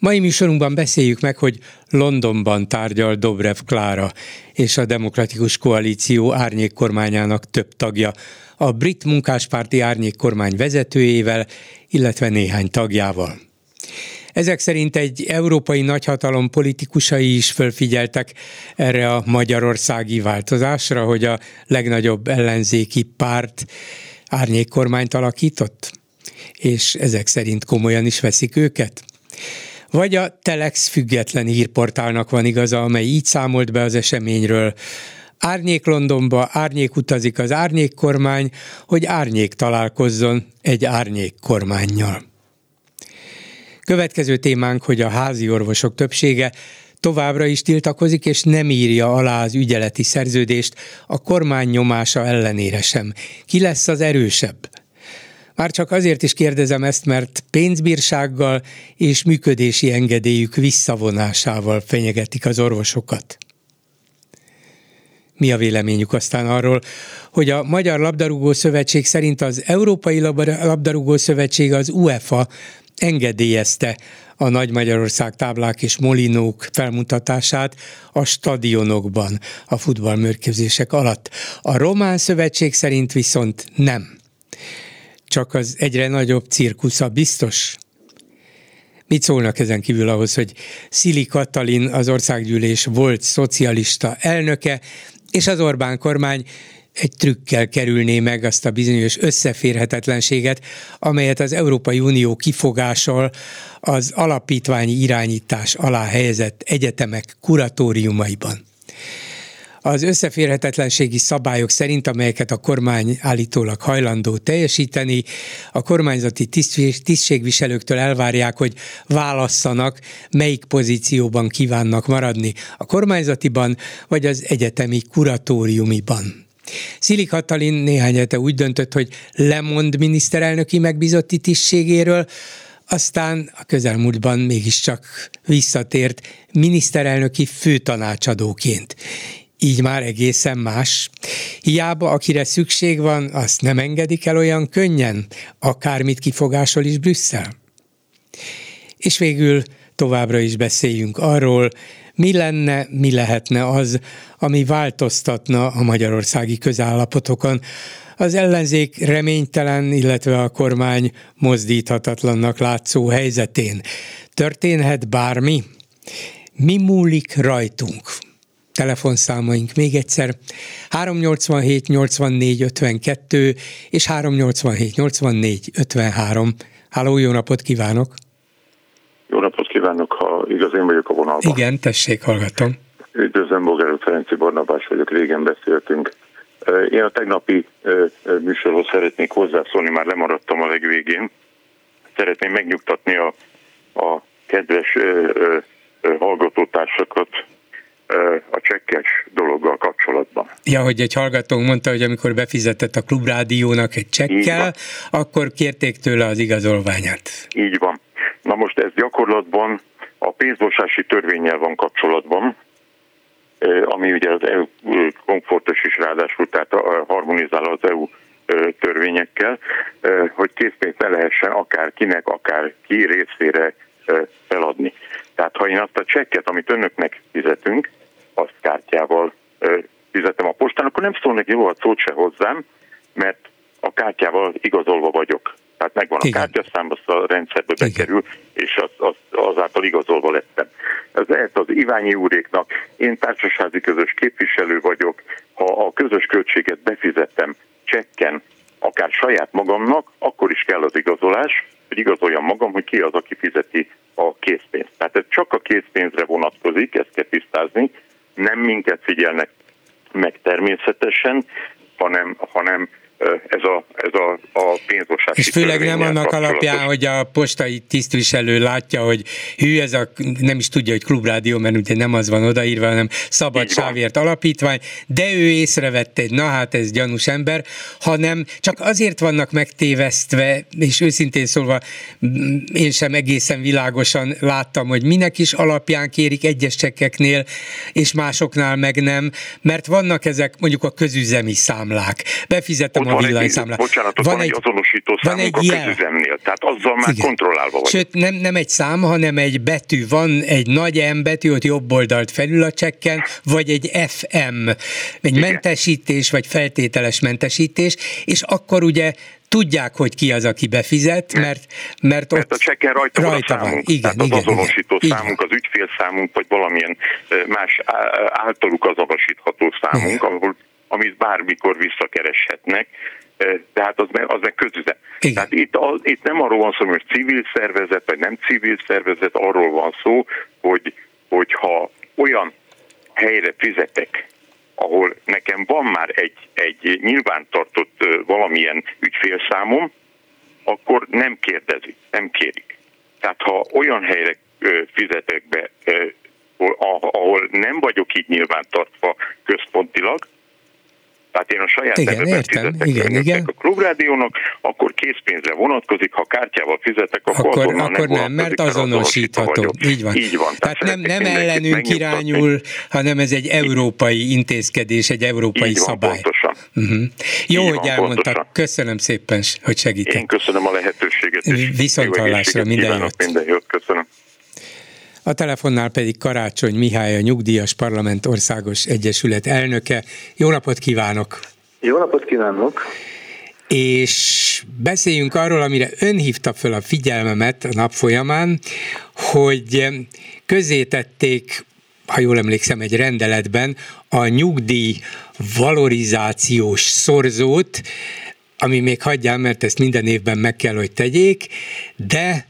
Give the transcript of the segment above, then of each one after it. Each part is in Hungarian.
Mai műsorunkban beszéljük meg, hogy Londonban tárgyal Dobrev Klára és a Demokratikus Koalíció árnyék kormányának több tagja, a brit munkáspárti árnyék kormány vezetőjével, illetve néhány tagjával. Ezek szerint egy európai nagyhatalom politikusai is fölfigyeltek erre a magyarországi változásra, hogy a legnagyobb ellenzéki párt árnyék kormányt alakított? És ezek szerint komolyan is veszik őket? Vagy a Telex független hírportálnak van igaza, amely így számolt be az eseményről. Árnyék Londonba, árnyék utazik az árnyék kormány, hogy árnyék találkozzon egy árnyék kormányjal. Következő témánk, hogy a házi orvosok többsége továbbra is tiltakozik, és nem írja alá az ügyeleti szerződést a kormány nyomása ellenére sem. Ki lesz az erősebb? Már csak azért is kérdezem ezt, mert pénzbírsággal és működési engedélyük visszavonásával fenyegetik az orvosokat. Mi a véleményük aztán arról, hogy a Magyar Labdarúgó Szövetség szerint az Európai Labdarúgó Szövetség, az UEFA engedélyezte a Nagy Magyarország táblák és molinók felmutatását a stadionokban a futballmérkőzések alatt. A Román Szövetség szerint viszont nem csak az egyre nagyobb cirkusza biztos? Mit szólnak ezen kívül ahhoz, hogy Szili Katalin az országgyűlés volt szocialista elnöke, és az Orbán kormány egy trükkel kerülné meg azt a bizonyos összeférhetetlenséget, amelyet az Európai Unió kifogásol az alapítványi irányítás alá helyezett egyetemek kuratóriumaiban az összeférhetetlenségi szabályok szerint, amelyeket a kormány állítólag hajlandó teljesíteni, a kormányzati tisztségviselőktől elvárják, hogy válasszanak, melyik pozícióban kívánnak maradni, a kormányzatiban vagy az egyetemi kuratóriumiban. Szili Katalin néhány hete úgy döntött, hogy lemond miniszterelnöki megbízotti tisztségéről, aztán a közelmúltban mégiscsak visszatért miniszterelnöki főtanácsadóként így már egészen más. Hiába, akire szükség van, azt nem engedik el olyan könnyen, akármit kifogásol is Brüsszel. És végül továbbra is beszéljünk arról, mi lenne, mi lehetne az, ami változtatna a magyarországi közállapotokon. Az ellenzék reménytelen, illetve a kormány mozdíthatatlannak látszó helyzetén. Történhet bármi? Mi múlik rajtunk? Telefonszámaink még egyszer 387 84 52 és 387 84 53. Háló, jó napot kívánok! Jó napot kívánok, ha igaz én vagyok a vonalban. Igen, tessék, hallgatom. Üdvözlöm, Bolgár Ferenci Barnabás vagyok, régen beszéltünk. Én a tegnapi műsorhoz szeretnék hozzászólni, már lemaradtam a legvégén. Szeretném megnyugtatni a, a kedves hallgatótársakat, a csekkes dologgal kapcsolatban. Ja, hogy egy hallgatónk mondta, hogy amikor befizetett a klubrádiónak egy csekkel, akkor kérték tőle az igazolványát. Így van. Na most ez gyakorlatban a pénzmosási törvényel van kapcsolatban, ami ugye az EU komfortos is ráadásul, tehát harmonizál az EU törvényekkel, hogy készpénzt ne lehessen akár kinek, akár ki részére feladni. Tehát ha én azt a csekket, amit önöknek fizetünk, azt kártyával fizetem a postán, akkor nem szól neki jó szót se hozzám, mert a kártyával igazolva vagyok. Tehát megvan Igen. a kártyaszám, azt a rendszerbe Igen. bekerül, és az, az, azáltal igazolva lettem. Ez lehet az Iványi úréknak, én társasági közös képviselő vagyok, ha a közös költséget befizettem csekken, akár saját magamnak, akkor is kell az igazolás, hogy igazoljam magam, hogy ki az, aki fizeti a készpénzt. Tehát ez csak a készpénzre vonatkozik, ezt kell nem minket figyelnek meg természetesen, hanem, hanem ez a, ez a, a pénzmosás. És főleg nem annak alapján, hogy a postai tisztviselő látja, hogy hű, ez a, nem is tudja, hogy klubrádió, mert ugye nem az van odaírva, hanem Szabad Sávért Alapítvány, de ő észrevette, hogy na hát ez gyanús ember, hanem csak azért vannak megtévesztve, és őszintén szólva én sem egészen világosan láttam, hogy minek is alapján kérik egyes csekkeknél, és másoknál meg nem, mert vannak ezek mondjuk a közüzemi számlák. Befizetem a villanyszámlát. Bocsánat, van, van egy azonosító van egy a jel. közüzemnél, tehát azzal már Igen. kontrollálva vagy. Sőt, nem, nem egy szám, hanem egy betű. Van egy nagy M betű, ott jobb oldalt felül a csekken, vagy egy FM, egy Igen. mentesítés, vagy feltételes mentesítés, és akkor ugye tudják, hogy ki az, aki befizet, mert, mert, mert ott a csekken rajta, rajta van, a számunk, igen, tehát igen, az azonosító igen, számunk, igen. az ügyfélszámunk, vagy valamilyen más általuk azonosítható számunk, ahol amit bármikor visszakereshetnek, tehát az meg, az meg közüze. Igen. Tehát itt, az, itt nem arról van szó, hogy civil szervezet, vagy nem civil szervezet, arról van szó, hogy, hogyha olyan helyre fizetek, ahol nekem van már egy, egy nyilvántartott valamilyen ügyfélszámom, akkor nem kérdezi, nem kérik. Tehát ha olyan helyre fizetek be, ahol nem vagyok így nyilvántartva központilag, tehát én a saját igen, értem, igen, igen. a klubrádiónak, akkor készpénzre vonatkozik, ha kártyával fizetek, akkor, akkor, azonnal akkor nem, mert azonosítható. Így van. Így van. Tehát, Tehát nem, nem ellenünk irányul, hanem ez egy európai intézkedés, egy európai így van, szabály. Pontosan. Uh-huh. Jó, így hogy elmondtak. Pontosan. Köszönöm szépen, hogy segítek. Én köszönöm a lehetőséget. Viszont hallásra, minden jót. Minden jót, köszönöm. A telefonnál pedig Karácsony Mihály, a Nyugdíjas Parlament Országos Egyesület elnöke. Jó napot kívánok! Jó napot kívánok! És beszéljünk arról, amire ön hívta föl a figyelmemet a nap folyamán, hogy közzétették ha jól emlékszem, egy rendeletben a nyugdíj valorizációs szorzót, ami még hagyjál, mert ezt minden évben meg kell, hogy tegyék, de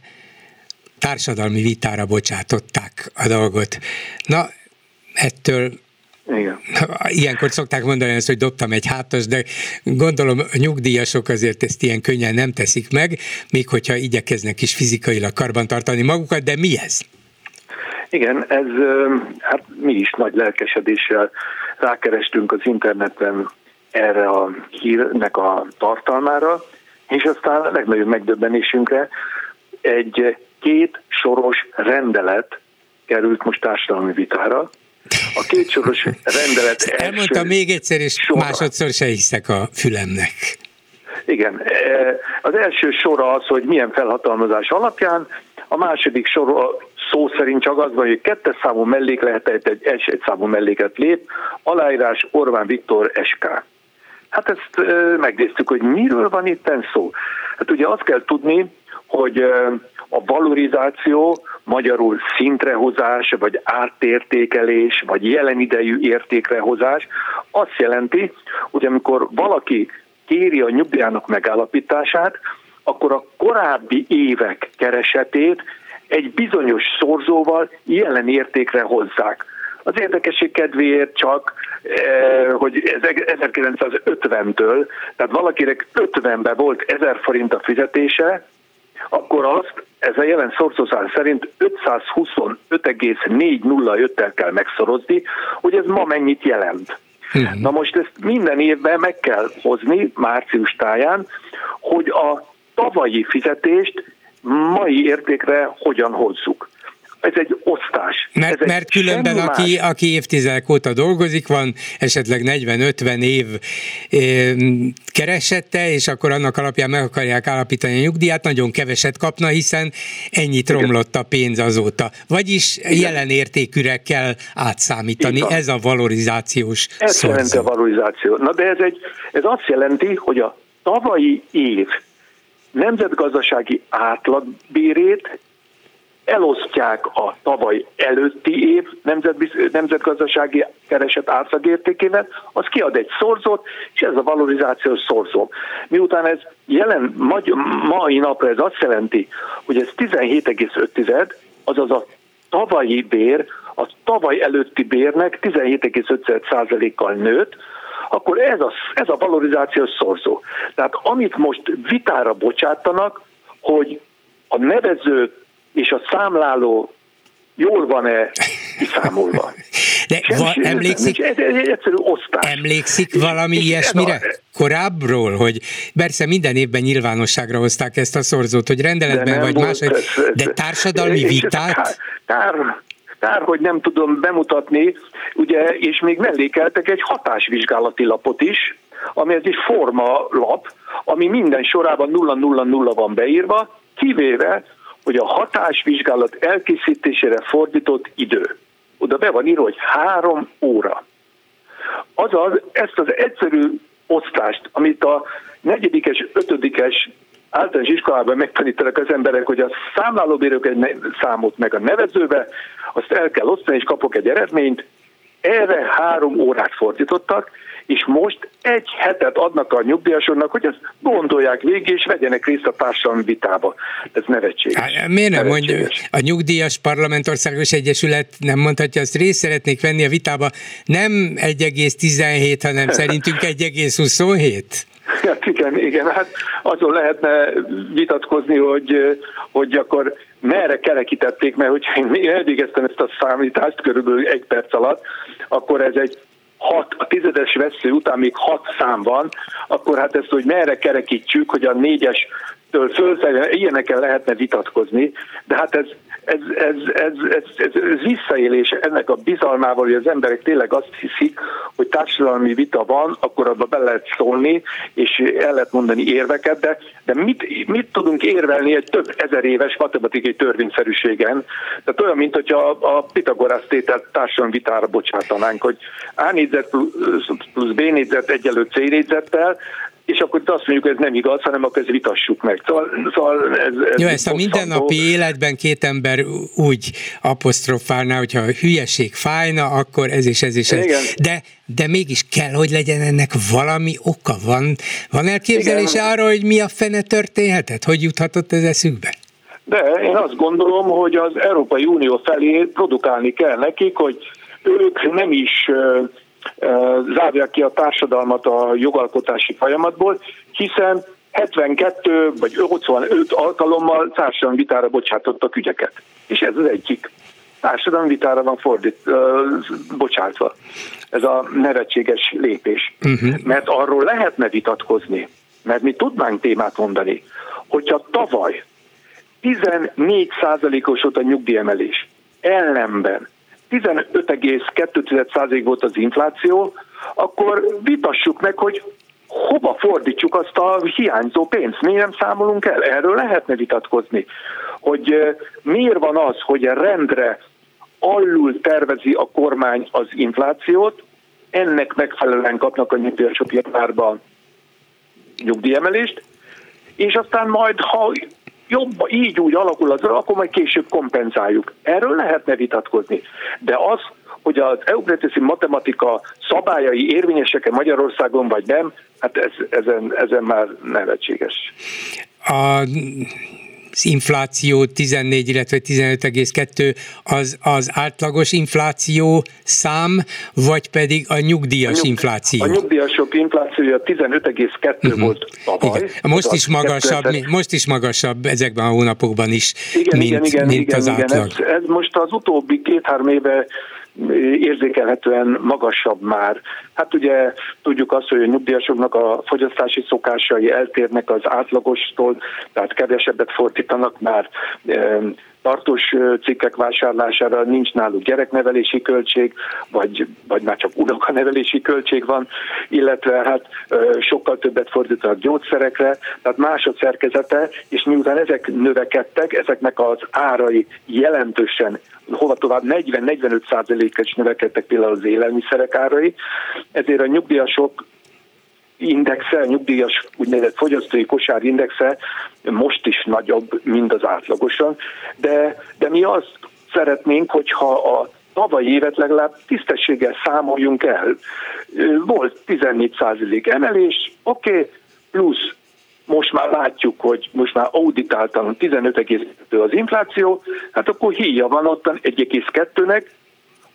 társadalmi vitára bocsátották a dolgot. Na, ettől igen. Ilyenkor szokták mondani azt, hogy dobtam egy hátas, de gondolom a nyugdíjasok azért ezt ilyen könnyen nem teszik meg, még hogyha igyekeznek is fizikailag karbantartani magukat, de mi ez? Igen, ez hát mi is nagy lelkesedéssel rákerestünk az interneten erre a hírnek a tartalmára, és aztán a legnagyobb megdöbbenésünkre egy két soros rendelet került most társadalmi vitára. A két soros rendelet Elmondtam még egyszer, és sora. másodszor se hiszek a fülemnek. Igen, e, az első sora az, hogy milyen felhatalmazás alapján, a második sor szó szerint csak az van, hogy kettes számú mellékletet egy egy számú melléket lép, aláírás Orbán Viktor SK. Hát ezt e, megnéztük, hogy miről van itt szó. Hát ugye azt kell tudni, hogy e, a valorizáció, magyarul szintrehozás, vagy átértékelés, vagy jelen idejű értékrehozás azt jelenti, hogy amikor valaki kéri a nyugdíjának megállapítását, akkor a korábbi évek keresetét egy bizonyos szorzóval jelen értékre hozzák. Az érdekesség kedvéért csak, eh, hogy ez 1950-től, tehát valakinek 50-ben volt 1000 forint a fizetése, akkor azt ez a jelen szorzószám szerint 525,405-tel kell megszorozni, hogy ez ma mennyit jelent. Hmm. Na most ezt minden évben meg kell hozni március táján, hogy a tavalyi fizetést mai értékre hogyan hozzuk ez egy osztás. Mert, ez mert különben aki, aki évtizedek óta dolgozik, van esetleg 40-50 év keresette, és akkor annak alapján meg akarják állapítani a nyugdíjat, nagyon keveset kapna, hiszen ennyit romlott a pénz azóta. Vagyis Igen. jelen értékűre kell átszámítani, ez a valorizációs Ez szorzó. jelenti a valorizáció. Na de ez, egy, ez azt jelenti, hogy a tavalyi év nemzetgazdasági átlagbérét elosztják a tavaly előtti év nemzetgazdasági kereset átszagértékével, az kiad egy szorzót, és ez a valorizációs szorzó. Miután ez jelen mai napra ez azt jelenti, hogy ez 17,5, azaz a tavalyi bér, a tavaly előtti bérnek 17,5%-kal nőtt, akkor ez a, ez a valorizációs szorzó. Tehát amit most vitára bocsátanak, hogy a nevező és a számláló jól van-e kiszámolva. De va, emlékszik, ez, ez egy egyszerű osztás. Emlékszik valami és ilyesmire a, korábbról, hogy persze minden évben nyilvánosságra hozták ezt a szorzót, hogy rendeletben vagy más, de társadalmi vitát? Kár, kár, kár, hogy nem tudom bemutatni, ugye, és még mellékeltek egy hatásvizsgálati lapot is, ami ez egy forma lap, ami minden sorában 000 van beírva, kivéve, hogy a hatásvizsgálat elkészítésére fordított idő. Oda be van írva, hogy három óra. Azaz ezt az egyszerű osztást, amit a negyedikes, ötödikes általános iskolában megtanítanak az emberek, hogy a számlálóbérők egy számot meg a nevezőbe, azt el kell osztani, és kapok egy eredményt. Erre három órát fordítottak, és most egy hetet adnak a nyugdíjasoknak, hogy ezt gondolják végig, és vegyenek részt a társadalmi vitába. Ez nevetséges. Há, miért nem mondja, a nyugdíjas parlamentországos egyesület nem mondhatja, azt részt szeretnék venni a vitába, nem 1,17, hanem szerintünk 1,27? Hát igen, igen, hát azon lehetne vitatkozni, hogy, hogy akkor merre kerekítették, mert hogyha én elvégeztem ezt a számítást körülbelül egy perc alatt, akkor ez egy hat, a tizedes vesző után még hat szám van, akkor hát ezt, hogy merre kerekítsük, hogy a négyes től fölfelé, ilyenekkel lehetne vitatkozni, de hát ez, ez, ez, ez, ez, ez, ez visszaélés ennek a bizalmával, hogy az emberek tényleg azt hiszik, hogy társadalmi vita van, akkor abba be lehet szólni, és el lehet mondani érveket, de, de mit, mit tudunk érvelni egy több ezer éves matematikai törvényszerűségen? Tehát olyan, mint hogyha a Pitagorász tételt társadalmi vitára bocsátanánk, hogy A négyzet plusz B négyzet egyelő C négyzettel, és akkor azt mondjuk, hogy ez nem igaz, hanem akkor ezt vitassuk meg. Szóval, szóval ez, ez Jó, ezt a mindennapi életben két ember úgy apostrofálná, hogyha a hülyeség fájna, akkor ez és ez és ez. Igen. De, de mégis kell, hogy legyen ennek valami oka. Van, van elképzelése Igen. arra, hogy mi a fene történhetett? Hogy juthatott ez eszükbe? De én azt gondolom, hogy az Európai Unió felé produkálni kell nekik, hogy ők nem is zárják ki a társadalmat a jogalkotási folyamatból, hiszen 72 vagy 85 alkalommal társadalmi vitára bocsátottak ügyeket. És ez az egyik. Társadalmi vitára van fordít, uh, bocsátva. Ez a nevetséges lépés. Uh-huh. Mert arról lehetne vitatkozni, mert mi tudnánk témát mondani, hogyha tavaly 14%-os volt a nyugdíjemelés, ellenben 15,2% volt az infláció, akkor vitassuk meg, hogy hova fordítsuk azt a hiányzó pénzt, miért nem számolunk el? Erről lehetne vitatkozni, hogy miért van az, hogy rendre alul tervezi a kormány az inflációt, ennek megfelelően kapnak a nyugdíjasok januárban nyugdíjemelést, és aztán majd, ha jobb, így úgy alakul az, akkor majd később kompenzáljuk. Erről lehetne vitatkozni. De az, hogy az euklideszi matematika szabályai érvényesek-e Magyarországon vagy nem, hát ez, ezen, ezen már nevetséges. A az infláció 14, illetve 15,2 az, az átlagos infláció szám, vagy pedig a nyugdíjas a nyug, infláció? A nyugdíjasok inflációja 15,2 uh-huh. volt tavaly. Igen. Most is, magasabb, most is magasabb ezekben a hónapokban is, igen, mint, igen, igen, mint igen, az igen. átlag. Ez, ez most az utóbbi két-három éve érzékelhetően magasabb már. Hát ugye tudjuk azt, hogy a nyugdíjasoknak a fogyasztási szokásai eltérnek az átlagostól, tehát kevesebbet fordítanak már tartós cikkek vásárlására nincs náluk gyereknevelési költség, vagy, vagy már csak unokanevelési költség van, illetve hát sokkal többet fordítanak gyógyszerekre, tehát más a szerkezete, és miután ezek növekedtek, ezeknek az árai jelentősen hova tovább 40-45 százalékkel is növekedtek például az élelmiszerek árai, ezért a nyugdíjasok indexe, nyugdíjas úgynevezett fogyasztói kosár indexe most is nagyobb, mint az átlagosan, de, de mi azt szeretnénk, hogyha a tavalyi évet legalább tisztességgel számoljunk el. Volt 14% emelés, oké, okay, plusz most már látjuk, hogy most már auditáltan 15,2 az infláció, hát akkor híja van ottan 1,2-nek,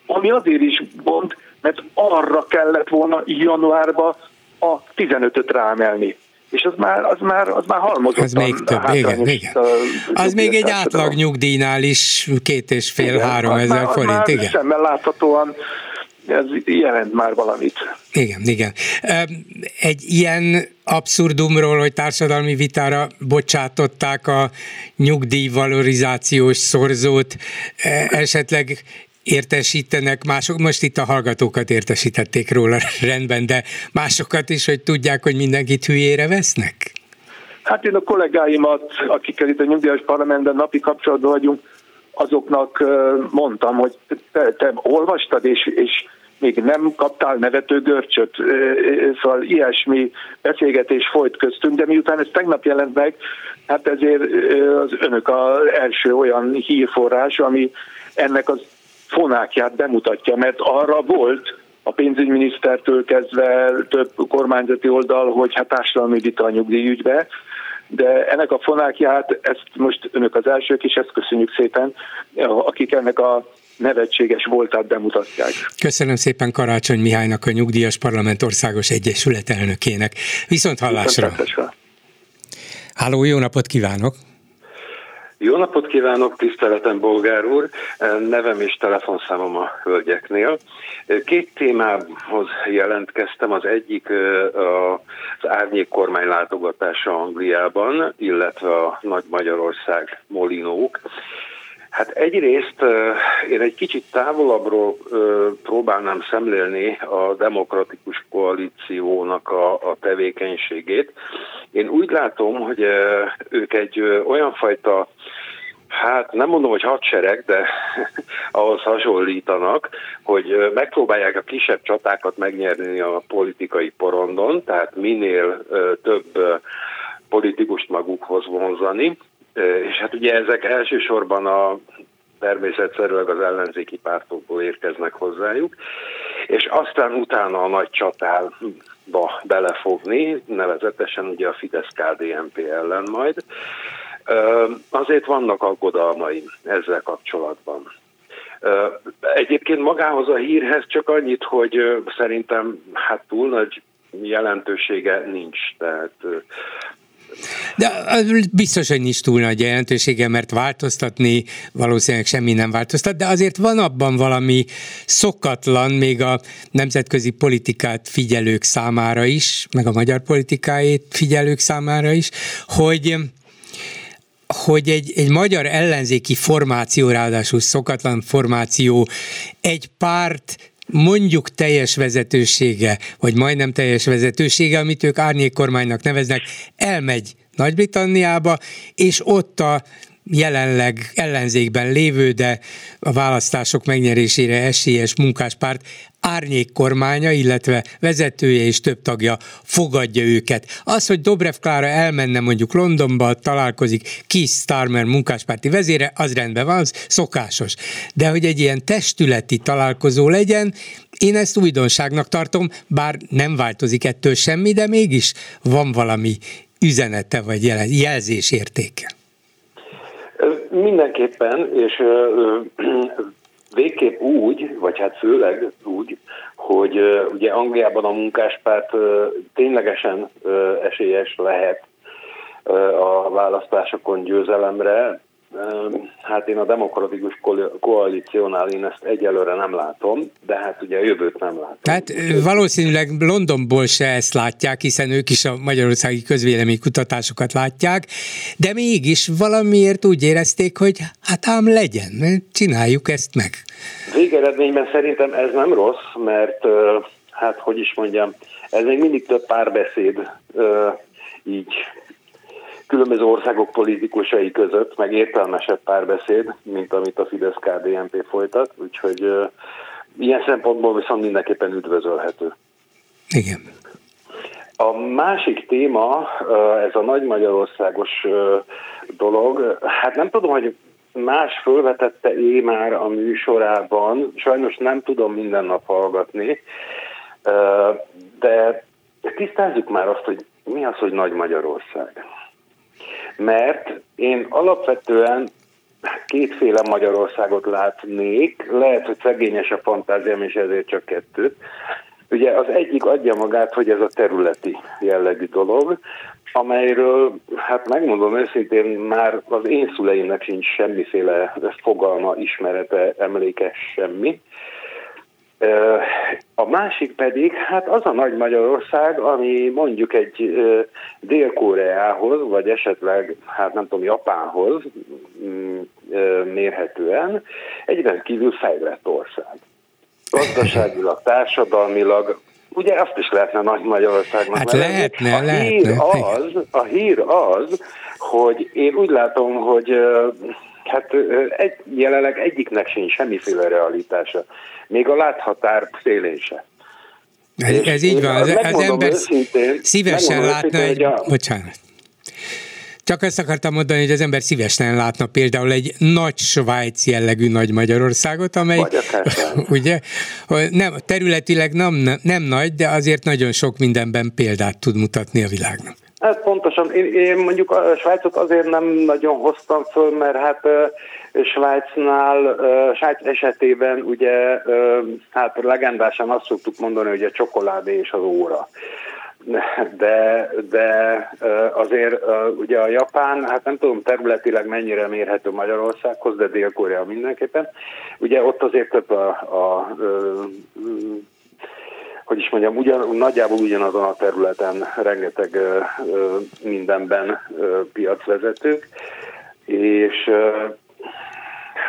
ami azért is gond, mert arra kellett volna januárba a 15-öt rámelni és az már, az már, az már halmozott. Az még több, igen, igen. Az még egy átlag nyugdíjnál is két és fél, igen, három ezer forint, már igen. Szemmel láthatóan ez jelent már valamit. Igen, igen. Egy ilyen abszurdumról, hogy társadalmi vitára bocsátották a nyugdíjvalorizációs szorzót, e, esetleg értesítenek mások, most itt a hallgatókat értesítették róla rendben, de másokat is, hogy tudják, hogy mindenkit hülyére vesznek? Hát én a kollégáimat, akikkel itt a nyugdíjas parlamentben napi kapcsolatban vagyunk, azoknak mondtam, hogy te, te olvastad, és, és még nem kaptál nevető görcsöt, szóval ilyesmi beszélgetés folyt köztünk, de miután ez tegnap jelent meg, hát ezért az önök az első olyan hírforrás, ami ennek az fonákját bemutatja, mert arra volt a pénzügyminisztertől kezdve több kormányzati oldal, hogy hát társadalmi vita a nyugdíjügybe, de ennek a fonákját, ezt most önök az elsők, és ezt köszönjük szépen, akik ennek a nevetséges voltát bemutatják. Köszönöm szépen Karácsony Mihálynak, a Nyugdíjas Parlament Országos Egyesület elnökének. Viszont hallásra! Háló, jó napot kívánok! Jó napot kívánok, tiszteletem Bolgár úr, nevem és telefonszámom a hölgyeknél. Két témához jelentkeztem, az egyik az árnyék kormány látogatása Angliában, illetve a Nagy Magyarország molinók. Hát egyrészt én egy kicsit távolabbról próbálnám szemlélni a demokratikus koalíciónak a, a tevékenységét. Én úgy látom, hogy ők egy olyan fajta Hát nem mondom, hogy hadsereg, de ahhoz hasonlítanak, hogy megpróbálják a kisebb csatákat megnyerni a politikai porondon, tehát minél több politikust magukhoz vonzani, és hát ugye ezek elsősorban a természetszerűleg az ellenzéki pártokból érkeznek hozzájuk, és aztán utána a nagy csatába belefogni, nevezetesen ugye a Fidesz-KDNP ellen majd. Azért vannak aggodalmaim ezzel kapcsolatban. Egyébként magához a hírhez csak annyit, hogy szerintem hát túl nagy jelentősége nincs. Tehát de biztos, hogy nincs túl nagy jelentősége, mert változtatni valószínűleg semmi nem változtat, de azért van abban valami szokatlan, még a nemzetközi politikát figyelők számára is, meg a magyar politikáit figyelők számára is, hogy hogy egy, egy magyar ellenzéki formáció, ráadásul szokatlan formáció, egy párt mondjuk teljes vezetősége, vagy majdnem teljes vezetősége, amit ők árnyékkormánynak neveznek, elmegy Nagy-Britanniába, és ott a jelenleg ellenzékben lévő, de a választások megnyerésére esélyes munkáspárt árnyék kormánya, illetve vezetője és több tagja fogadja őket. Az, hogy Dobrev Klára elmenne mondjuk Londonba, találkozik Keith Starmer munkáspárti vezére, az rendben van, az szokásos. De hogy egy ilyen testületi találkozó legyen, én ezt újdonságnak tartom, bár nem változik ettől semmi, de mégis van valami üzenete vagy jelzésértéke. Mindenképpen, és végképp úgy, vagy hát főleg úgy, hogy ugye Angliában a munkáspárt ténylegesen esélyes lehet a választásokon győzelemre, Hát én a demokratikus koalíciónál én ezt egyelőre nem látom, de hát ugye a jövőt nem látom. Tehát valószínűleg Londonból se ezt látják, hiszen ők is a magyarországi közvélemény kutatásokat látják, de mégis valamiért úgy érezték, hogy hát ám legyen, csináljuk ezt meg. Végeredményben szerintem ez nem rossz, mert hát hogy is mondjam, ez még mindig több párbeszéd így különböző országok politikusai között, meg értelmesebb párbeszéd, mint amit a Fidesz-KDNP folytat, úgyhogy uh, ilyen szempontból viszont mindenképpen üdvözölhető. Igen. A másik téma, ez a nagy magyarországos dolog, hát nem tudom, hogy más fölvetette é már a műsorában, sajnos nem tudom minden nap hallgatni, de tisztázzuk már azt, hogy mi az, hogy Nagy Magyarország mert én alapvetően kétféle Magyarországot látnék, lehet, hogy szegényes a fantáziám, és ezért csak kettőt. Ugye az egyik adja magát, hogy ez a területi jellegű dolog, amelyről, hát megmondom őszintén, már az én szüleimnek sincs semmiféle fogalma, ismerete, emlékes, semmi. A másik pedig, hát az a nagy Magyarország, ami mondjuk egy Dél-Koreához, vagy esetleg, hát nem tudom, Japánhoz mm, mérhetően egy rendkívül fejlett ország. Gazdaságilag, társadalmilag, Ugye azt is lehetne Nagy Magyarországnak hát lehetne, a lehetne. Hír az, a hír az, hogy én úgy látom, hogy hát egy, jelenleg egyiknek sincs semmiféle realitása. Még a láthatár szélén se. Ez, ez így van, az, az ember őszintén, szívesen látna egy... A... Bocsánat. Csak azt akartam mondani, hogy az ember szívesen látna például egy nagy Svájc jellegű nagy Magyarországot, amely ugye, nem, területileg nem, nem nagy, de azért nagyon sok mindenben példát tud mutatni a világnak. Hát pontosan, én, én mondjuk a Svájcot azért nem nagyon hoztam föl, mert hát Svájcnál, Svájc esetében ugye hát legendásan azt szoktuk mondani, hogy a csokoládé és az óra de, de azért ugye a Japán, hát nem tudom területileg mennyire mérhető Magyarországhoz, de Dél-Korea mindenképpen. Ugye ott azért több a, a, a hogy is mondjam, ugyan, nagyjából ugyanazon a területen rengeteg mindenben piacvezetők, és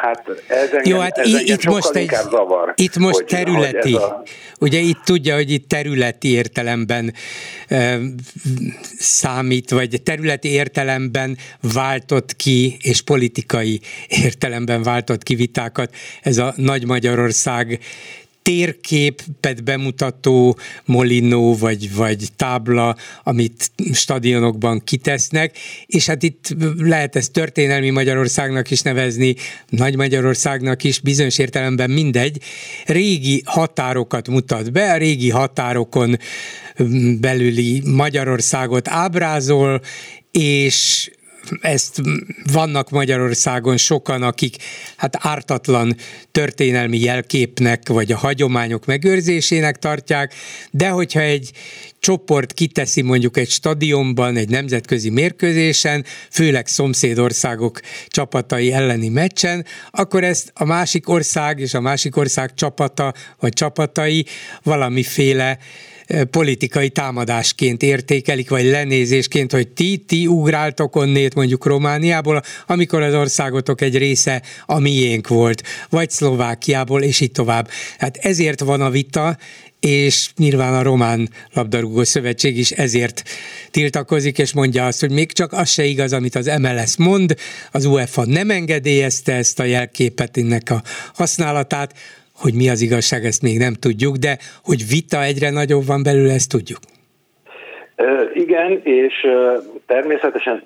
Hát ez engem, Jó, hát ez itt most egy, zavar, itt most hogy, területi, hogy a... ugye itt tudja, hogy itt területi értelemben e, számít, vagy területi értelemben váltott ki, és politikai értelemben váltott ki vitákat ez a Nagy Magyarország térképet bemutató molinó vagy, vagy tábla, amit stadionokban kitesznek, és hát itt lehet ezt történelmi Magyarországnak is nevezni, Nagy Magyarországnak is, bizonyos értelemben mindegy, régi határokat mutat be, a régi határokon belüli Magyarországot ábrázol, és ezt vannak Magyarországon sokan, akik hát ártatlan történelmi jelképnek, vagy a hagyományok megőrzésének tartják, de hogyha egy csoport kiteszi mondjuk egy stadionban, egy nemzetközi mérkőzésen, főleg szomszédországok csapatai elleni meccsen, akkor ezt a másik ország és a másik ország csapata vagy csapatai valamiféle politikai támadásként értékelik, vagy lenézésként, hogy ti, ti ugráltok onnét mondjuk Romániából, amikor az országotok egy része a miénk volt, vagy Szlovákiából, és így tovább. Hát ezért van a vita, és nyilván a Román Labdarúgó Szövetség is ezért tiltakozik, és mondja azt, hogy még csak az se igaz, amit az MLS mond, az UEFA nem engedélyezte ezt a jelképet, ennek a használatát, hogy mi az igazság, ezt még nem tudjuk, de hogy vita egyre nagyobb van belőle, ezt tudjuk. Igen, és természetesen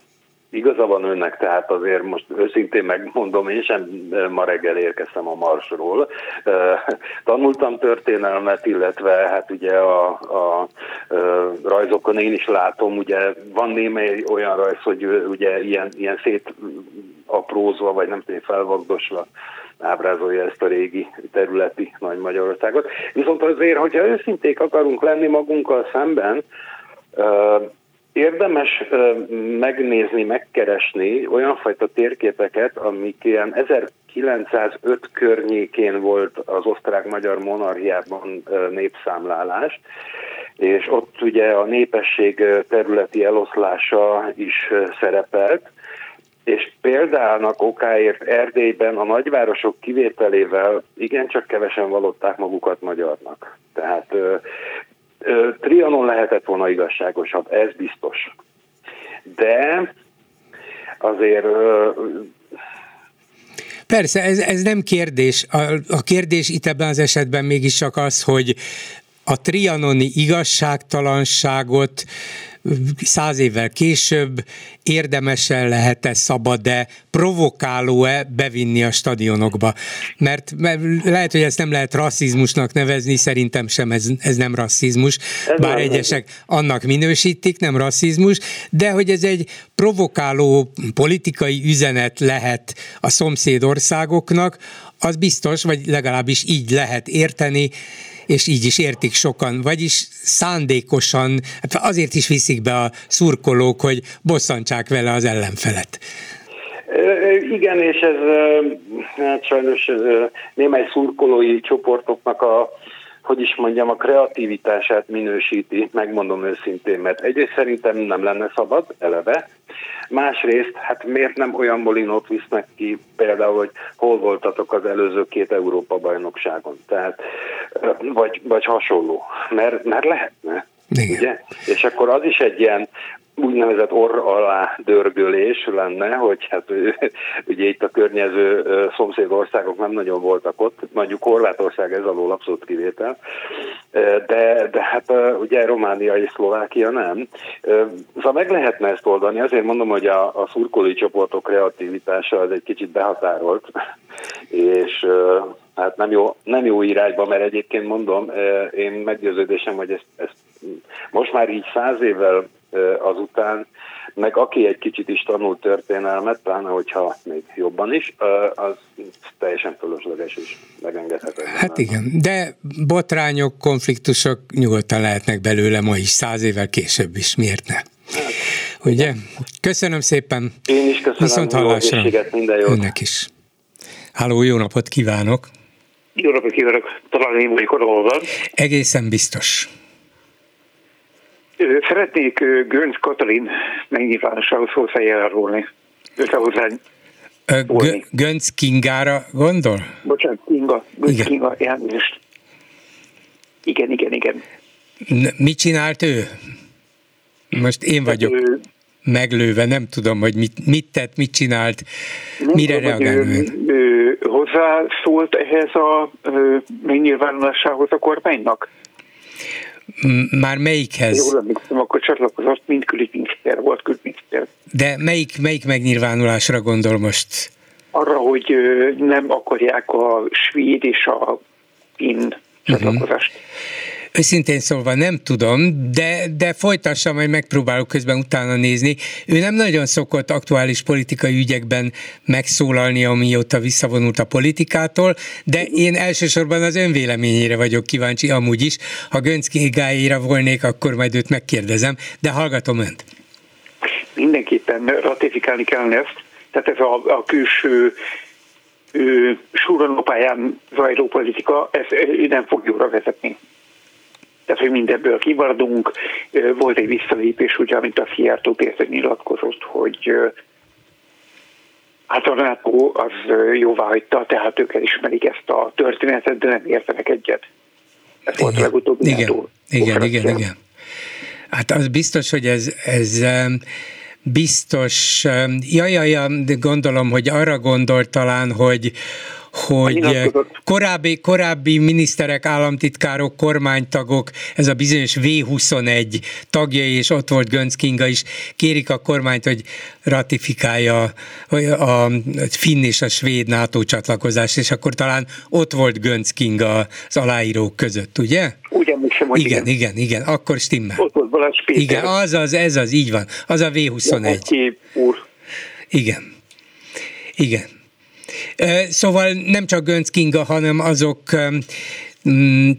Igaza van önnek, tehát azért most őszintén megmondom, én sem ma reggel érkeztem a Marsról. Tanultam történelmet, illetve hát ugye a, a, a rajzokon én is látom, ugye van némely olyan rajz, hogy ugye ilyen, ilyen szét aprózva, vagy nem tudom, felvagdosva ábrázolja ezt a régi területi Nagy Magyarországot. Viszont azért, hogyha őszinték akarunk lenni magunkkal szemben, érdemes megnézni, megkeresni olyan fajta térképeket, amik ilyen 1905 környékén volt az osztrák-magyar monarchiában népszámlálás, és ott ugye a népesség területi eloszlása is szerepelt, és példának okáért Erdélyben a nagyvárosok kivételével igencsak kevesen valották magukat magyarnak. Tehát ö, ö, Trianon lehetett volna igazságosabb, ez biztos. De azért ö, Persze, ez, ez nem kérdés. A, a kérdés itt ebben az esetben mégiscsak az, hogy a trianoni igazságtalanságot száz évvel később érdemesen lehet-e, szabad-e, provokáló-e bevinni a stadionokba. Mert, mert lehet, hogy ezt nem lehet rasszizmusnak nevezni, szerintem sem ez, ez nem rasszizmus, ez bár nem egyesek nem. annak minősítik, nem rasszizmus, de hogy ez egy provokáló politikai üzenet lehet a szomszéd országoknak, az biztos, vagy legalábbis így lehet érteni, és így is értik sokan, vagyis szándékosan, hát azért is viszik be a szurkolók, hogy bosszantsák vele az ellenfelet. Igen, és ez hát sajnos ez némely szurkolói csoportoknak a hogy is mondjam, a kreativitását minősíti, megmondom őszintén, mert egyrészt szerintem nem lenne szabad, eleve, Másrészt, hát miért nem olyan molinót visznek ki, például, hogy hol voltatok az előző két Európa bajnokságon, tehát, vagy, vagy hasonló, mert, mert lehetne. Igen. Ugye? És akkor az is egy ilyen úgynevezett orr alá dörgölés lenne, hogy hát ugye itt a környező szomszéd országok nem nagyon voltak ott, mondjuk Horvátország ez alól abszolút kivétel, de, de hát ugye Románia és Szlovákia nem. Szóval meg lehetne ezt oldani, azért mondom, hogy a, a szurkolói csoportok kreativitása az egy kicsit behatárolt, és hát nem jó, nem jó irányba, mert egyébként mondom, én meggyőződésem, hogy ezt, ezt most már így száz évvel azután, meg aki egy kicsit is tanult történelmet, pláne hogyha még jobban is, az teljesen fölösleges és megengedhetetlen. Hát igen, de botrányok, konfliktusok nyugodtan lehetnek belőle ma is, száz évvel később is, miért ne? Hát, Ugye? Köszönöm szépen. Én is köszönöm. Viszont hallásra. Minden jót. Önnek is. Háló, jó napot kívánok! Jó napot kívánok! Talán én vagyok Egészen biztos. Szeretnék Gönc Katalin megnyilvánosságot szól feljárulni. Összehozzánk Gönc Kingára gondol? Bocsánat, Kinga. Gönc igen. Kinga, elnézést. Igen, igen, igen. Mit csinált ő? Most én hát vagyok ő, meglőve, nem tudom, hogy mit, mit tett, mit csinált, nem mire reagál ő, ő hozzászólt ehhez a megnyilvánulássához a kormánynak? Már melyikhez? Jól emlékszem, akkor csatlakozott, mint külügyminiszter volt külügyminiszter. De melyik, melyik megnyilvánulásra gondol most? Arra, hogy nem akarják a svéd és a finn mhm. csatlakozást. Uh-huh. Őszintén szólva nem tudom, de, de folytassam, majd megpróbálok közben utána nézni. Ő nem nagyon szokott aktuális politikai ügyekben megszólalni, amióta visszavonult a politikától, de én elsősorban az önvéleményére vagyok kíváncsi amúgy is. Ha Gönc Gályéra volnék, akkor majd őt megkérdezem, de hallgatom önt. Mindenképpen ratifikálni kellene ezt, tehát ez a, a külső ő, súronopályán zajló politika, ez nem fog jóra vezetni tehát hogy mindebből kimaradunk. Volt egy visszalépés, ugye, amit a Szijjártó Péter nyilatkozott, hogy Hát a NATO az jóvá hagyta, tehát ők elismerik ezt a történetet, de nem értenek egyet. Ez igen, volt a legutóbbi igen, NATO igen, igen, igen. Hát az biztos, hogy ez, ez biztos, ja, ja, ja, gondolom, hogy arra gondol talán, hogy, hogy korábbi, korábbi miniszterek, államtitkárok, kormánytagok, ez a bizonyos V21 tagjai, és ott volt Gönc Kinga is, kérik a kormányt, hogy ratifikálja a finn és a svéd NATO csatlakozást, és akkor talán ott volt Gönc Kinga az aláírók között, ugye? Úgy emlékszem, hogy igen. Igen, igen, igen, akkor stimmel. Ott volt Balázs Péter. Igen, az az, ez az, így van. Az a V21. úr. Igen. Igen. Szóval nem csak Gönc Kinga, hanem azok mm,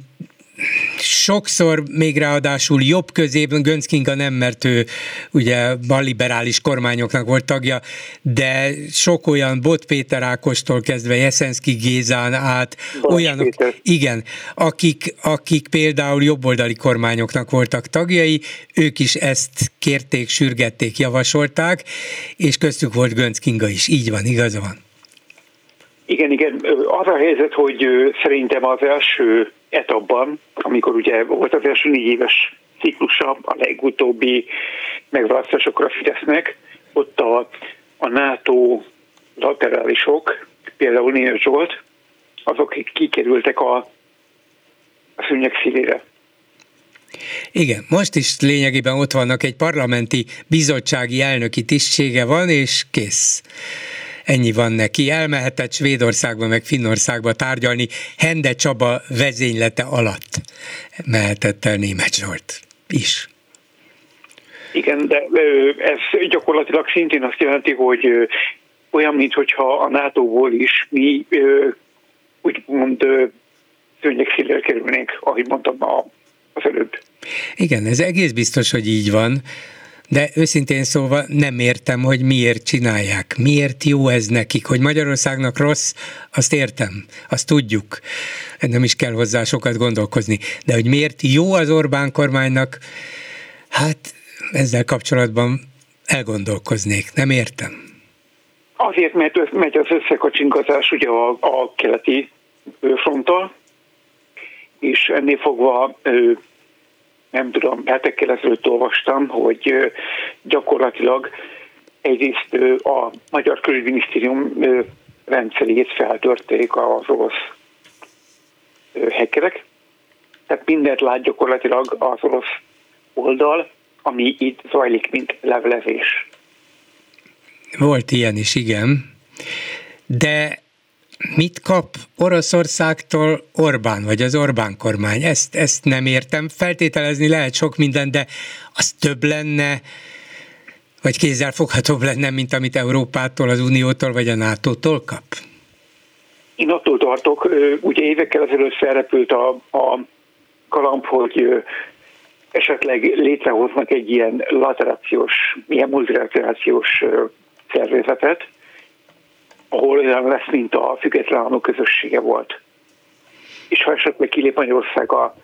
sokszor még ráadásul jobb közében, Gönc Kinga nem, mert ő ugye balliberális kormányoknak volt tagja, de sok olyan Bot Péter Ákostól kezdve Jeszenszki Gézán át, Bot olyanok, Péter. igen, akik, akik például jobboldali kormányoknak voltak tagjai, ők is ezt kérték, sürgették, javasolták, és köztük volt Gönc Kinga is, így van, igaza van. Igen, igen. Az a helyzet, hogy szerintem az első etapban, amikor ugye volt az első négy éves ciklusa a legutóbbi megválasztásokra Fidesznek, ott a, a NATO laterálisok, például Nél Zsolt, azok kikerültek a, a szűnyek szívére. Igen, most is lényegében ott vannak, egy parlamenti bizottsági elnöki tisztsége van, és kész ennyi van neki. Elmehetett Svédországba, meg Finnországba tárgyalni, Hende Csaba vezénylete alatt mehetett el Német Zsolt is. Igen, de ez gyakorlatilag szintén azt jelenti, hogy olyan, mintha a NATO-ból is mi úgymond szőnyegszínre kerülnénk, ahogy mondtam az előbb. Igen, ez egész biztos, hogy így van de őszintén szólva nem értem, hogy miért csinálják. Miért jó ez nekik, hogy Magyarországnak rossz, azt értem, azt tudjuk. Nem is kell hozzá sokat gondolkozni. De hogy miért jó az Orbán kormánynak, hát ezzel kapcsolatban elgondolkoznék, nem értem. Azért, mert megy az összekacsinkazás ugye a, a keleti fronttal, és ennél fogva nem tudom, hetekkel ezelőtt olvastam, hogy gyakorlatilag egyrészt a Magyar Külügyminisztérium rendszerét feltörték az orosz hackerek, tehát mindent lát gyakorlatilag az orosz oldal, ami itt zajlik, mint levelezés. Volt ilyen is, igen. De mit kap Oroszországtól Orbán, vagy az Orbán kormány? Ezt, ezt nem értem. Feltételezni lehet sok minden, de az több lenne, vagy kézzelfoghatóbb lenne, mint amit Európától, az Uniótól, vagy a NATO-tól kap? Én attól tartok, ugye évekkel ezelőtt felrepült a, a kalamp, hogy esetleg létrehoznak egy ilyen laterációs, ilyen multilaterációs szervezetet, ahol olyan lesz, mint a független államok közössége volt. És ha esetleg kilép Magyarország a,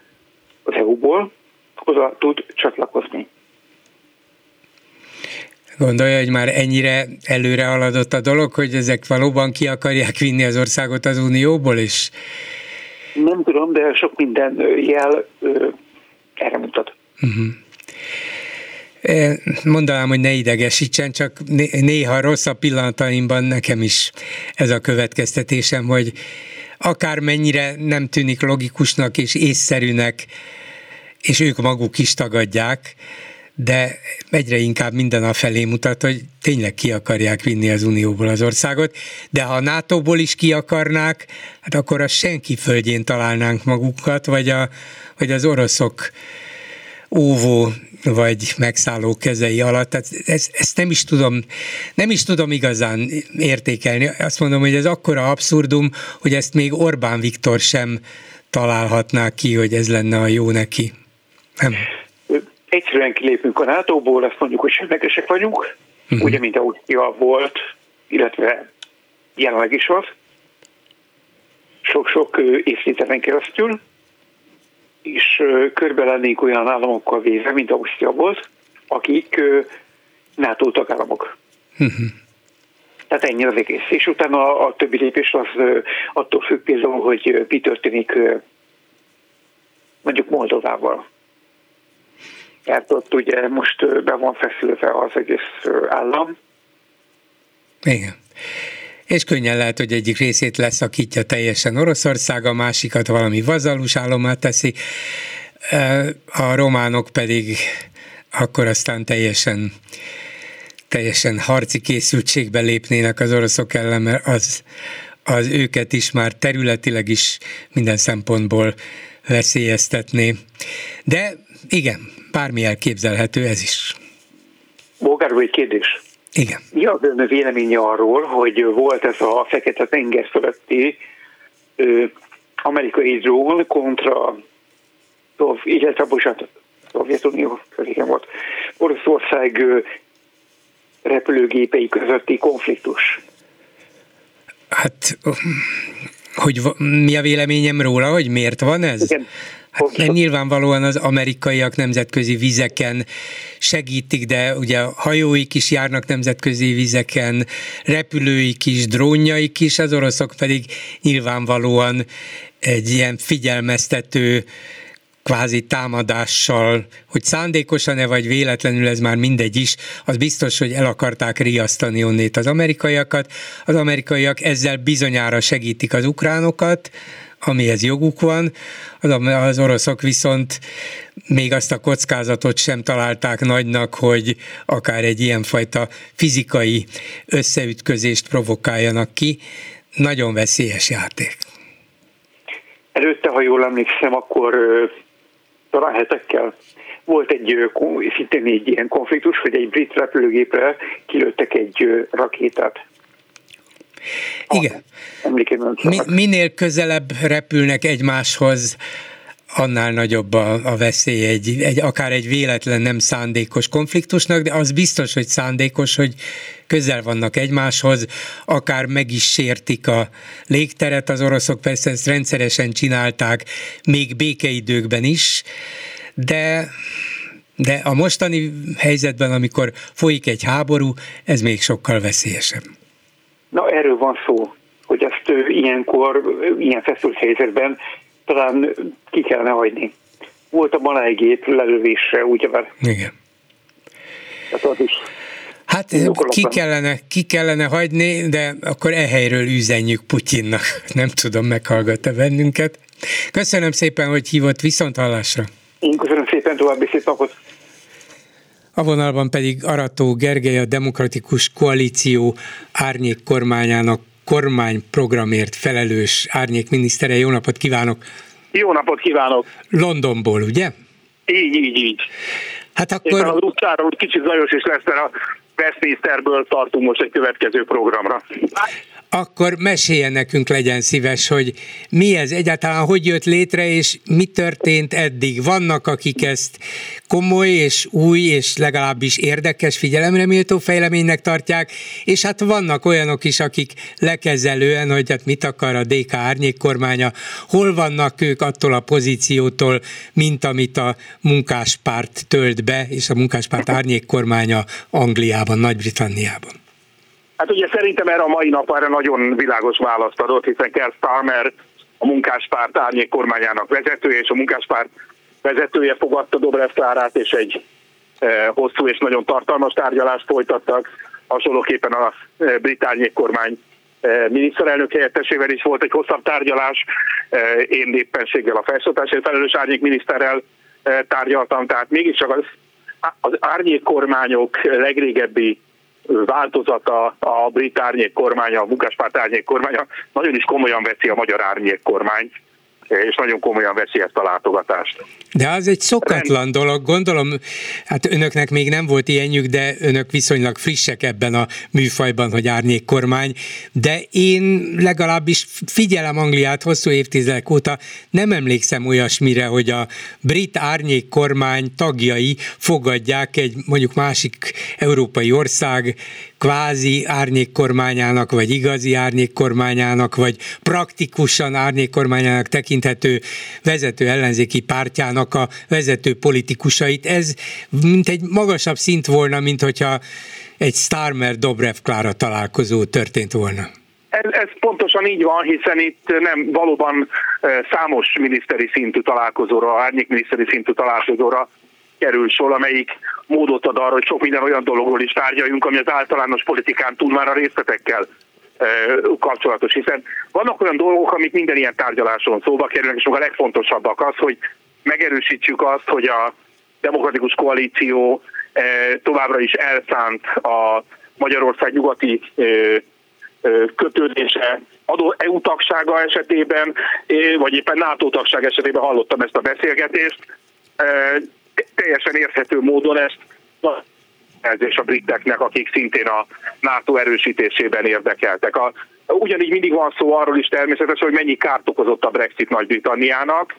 az EU-ból, oda tud csatlakozni. Gondolja, hogy már ennyire előre haladott a dolog, hogy ezek valóban ki akarják vinni az országot az Unióból is? Nem tudom, de sok minden jel ö, erre mutat. Uh-huh mondanám, hogy ne idegesítsen, csak néha rosszabb pillanataimban nekem is ez a következtetésem, hogy akármennyire nem tűnik logikusnak és észszerűnek, és ők maguk is tagadják, de egyre inkább minden a felé mutat, hogy tényleg ki akarják vinni az Unióból az országot, de ha a NATO-ból is ki akarnák, hát akkor a senki földjén találnánk magukat, vagy, a, vagy az oroszok óvó vagy megszálló kezei alatt. Tehát ezt, ezt nem is tudom, nem is tudom igazán értékelni. Azt mondom, hogy ez akkora abszurdum, hogy ezt még Orbán Viktor sem találhatná ki, hogy ez lenne a jó neki. Nem. Egyszerűen kilépünk a NATO-ból, azt mondjuk, hogy semlegesek vagyunk, uh-huh. ugye, mint Ausztria volt, illetve jelenleg is az, sok-sok évtizeden keresztül, és körbe lennénk olyan államokkal véve, mint Ausztria volt, akik NATO tagállamok. Uh-huh. Tehát ennyi az egész. És utána a, a többi lépés az attól függ például, hogy mi történik mondjuk Moldovával. Mert ott ugye most be van feszülve az egész állam. Igen és könnyen lehet, hogy egyik részét leszakítja teljesen Oroszország, a másikat valami vazalus állomá teszi, a románok pedig akkor aztán teljesen teljesen harci készültségbe lépnének az oroszok ellen, mert az, az őket is már területileg is minden szempontból veszélyeztetné. De igen, bármi elképzelhető ez is. Bolgár, egy kérdés. Igen. Mi az ön véleménye arról, hogy volt ez a fekete tenger fölötti ö, amerikai drón kontra, illetve bocsánat, Szovjetunió, igen volt, Oroszország ö, repülőgépei közötti konfliktus? Hát, hogy mi a véleményem róla, hogy miért van ez? Igen. Hát, mert nyilvánvalóan az amerikaiak nemzetközi vizeken segítik, de ugye hajóik is járnak nemzetközi vizeken, repülőik is, drónjaik is, az oroszok pedig nyilvánvalóan egy ilyen figyelmeztető kvázi támadással, hogy szándékosan-e vagy véletlenül ez már mindegy is, az biztos, hogy el akarták riasztani onnét az amerikaiakat. Az amerikaiak ezzel bizonyára segítik az ukránokat, amihez joguk van, az, az oroszok viszont még azt a kockázatot sem találták nagynak, hogy akár egy ilyenfajta fizikai összeütközést provokáljanak ki. Nagyon veszélyes játék. Előtte, ha jól emlékszem, akkor talán hetekkel volt egy szintén egy ilyen konfliktus, hogy egy brit repülőgépre kilőttek egy rakétát. Igen. Mi, minél közelebb repülnek egymáshoz, annál nagyobb a, a veszély egy, egy, akár egy véletlen nem szándékos konfliktusnak, de az biztos, hogy szándékos, hogy közel vannak egymáshoz, akár meg is sértik a légteret, az oroszok persze ezt rendszeresen csinálták, még békeidőkben is, de de a mostani helyzetben, amikor folyik egy háború, ez még sokkal veszélyesebb. Na erről van szó, hogy ezt ilyenkor, ilyen feszült helyzetben talán ki kellene hagyni. Volt a malájgép lelövésre, ugye? Igen. Tehát az is Hát ki kellene, ki kellene hagyni, de akkor e helyről üzenjük Putyinnak. Nem tudom, meghallgatta bennünket. Köszönöm szépen, hogy hívott viszont hallásra. Én köszönöm szépen, további szép napot. A vonalban pedig Arató Gergely, a Demokratikus Koalíció árnyék kormányának kormányprogramért felelős árnyék minisztere. Jó napot kívánok! Jó napot kívánok! Londonból, ugye? Így, így, így. Hát akkor... Éppen az utcáról kicsit zajos is lesz, mert a Westminsterből tartunk most egy következő programra akkor meséljen nekünk, legyen szíves, hogy mi ez egyáltalán, hogy jött létre, és mi történt eddig. Vannak, akik ezt komoly és új, és legalábbis érdekes, figyelemre méltó fejleménynek tartják, és hát vannak olyanok is, akik lekezelően, hogy hát mit akar a DK árnyék kormánya, hol vannak ők attól a pozíciótól, mint amit a munkáspárt tölt be, és a munkáspárt árnyék kormánya Angliában, Nagy-Britanniában. Hát ugye szerintem erre a mai nap erre nagyon világos választ adott, hiszen Keir Starmer a munkáspárt árnyék kormányának vezetője, és a munkáspárt vezetője fogadta Dobrev Klárát, és egy e, hosszú és nagyon tartalmas tárgyalást folytattak. Hasonlóképpen a e, brit árnyék kormány e, miniszterelnök helyettesével is volt egy hosszabb tárgyalás. Én éppenséggel a felsőtársaság felelős árnyék miniszterrel tárgyaltam, tehát mégiscsak az, az árnyék kormányok legrégebbi változata a brit árnyék kormánya, a munkáspárt árnyék kormánya nagyon is komolyan veszi a magyar árnyék kormányt és nagyon komolyan veszi ezt a látogatást. De az egy szokatlan dolog, gondolom, hát önöknek még nem volt ilyenjük, de önök viszonylag frissek ebben a műfajban, hogy árnyék kormány, de én legalábbis figyelem Angliát hosszú évtizedek óta, nem emlékszem olyasmire, hogy a brit árnyék kormány tagjai fogadják egy mondjuk másik európai ország kvázi árnyékkormányának, vagy igazi árnyékkormányának, vagy praktikusan árnyékkormányának tekinthető vezető ellenzéki pártjának a vezető politikusait. Ez mint egy magasabb szint volna, mint hogyha egy Starmer Dobrev Klára találkozó történt volna. Ez, ez pontosan így van, hiszen itt nem valóban számos miniszteri szintű találkozóra, árnyékminiszteri szintű találkozóra kerül sor, amelyik módot ad arra, hogy sok minden olyan dologról is tárgyaljunk, ami az általános politikán túl már a részletekkel kapcsolatos, hiszen vannak olyan dolgok, amik minden ilyen tárgyaláson szóba kerülnek, és a legfontosabbak az, hogy megerősítsük azt, hogy a demokratikus koalíció továbbra is elszánt a Magyarország nyugati kötődése adó EU tagsága esetében, vagy éppen NATO tagság esetében hallottam ezt a beszélgetést. Teljesen érthető módon ezt és a briteknek, akik szintén a NATO erősítésében érdekeltek. A, ugyanígy mindig van szó arról is természetesen, hogy mennyi kárt okozott a Brexit Nagy-Britanniának,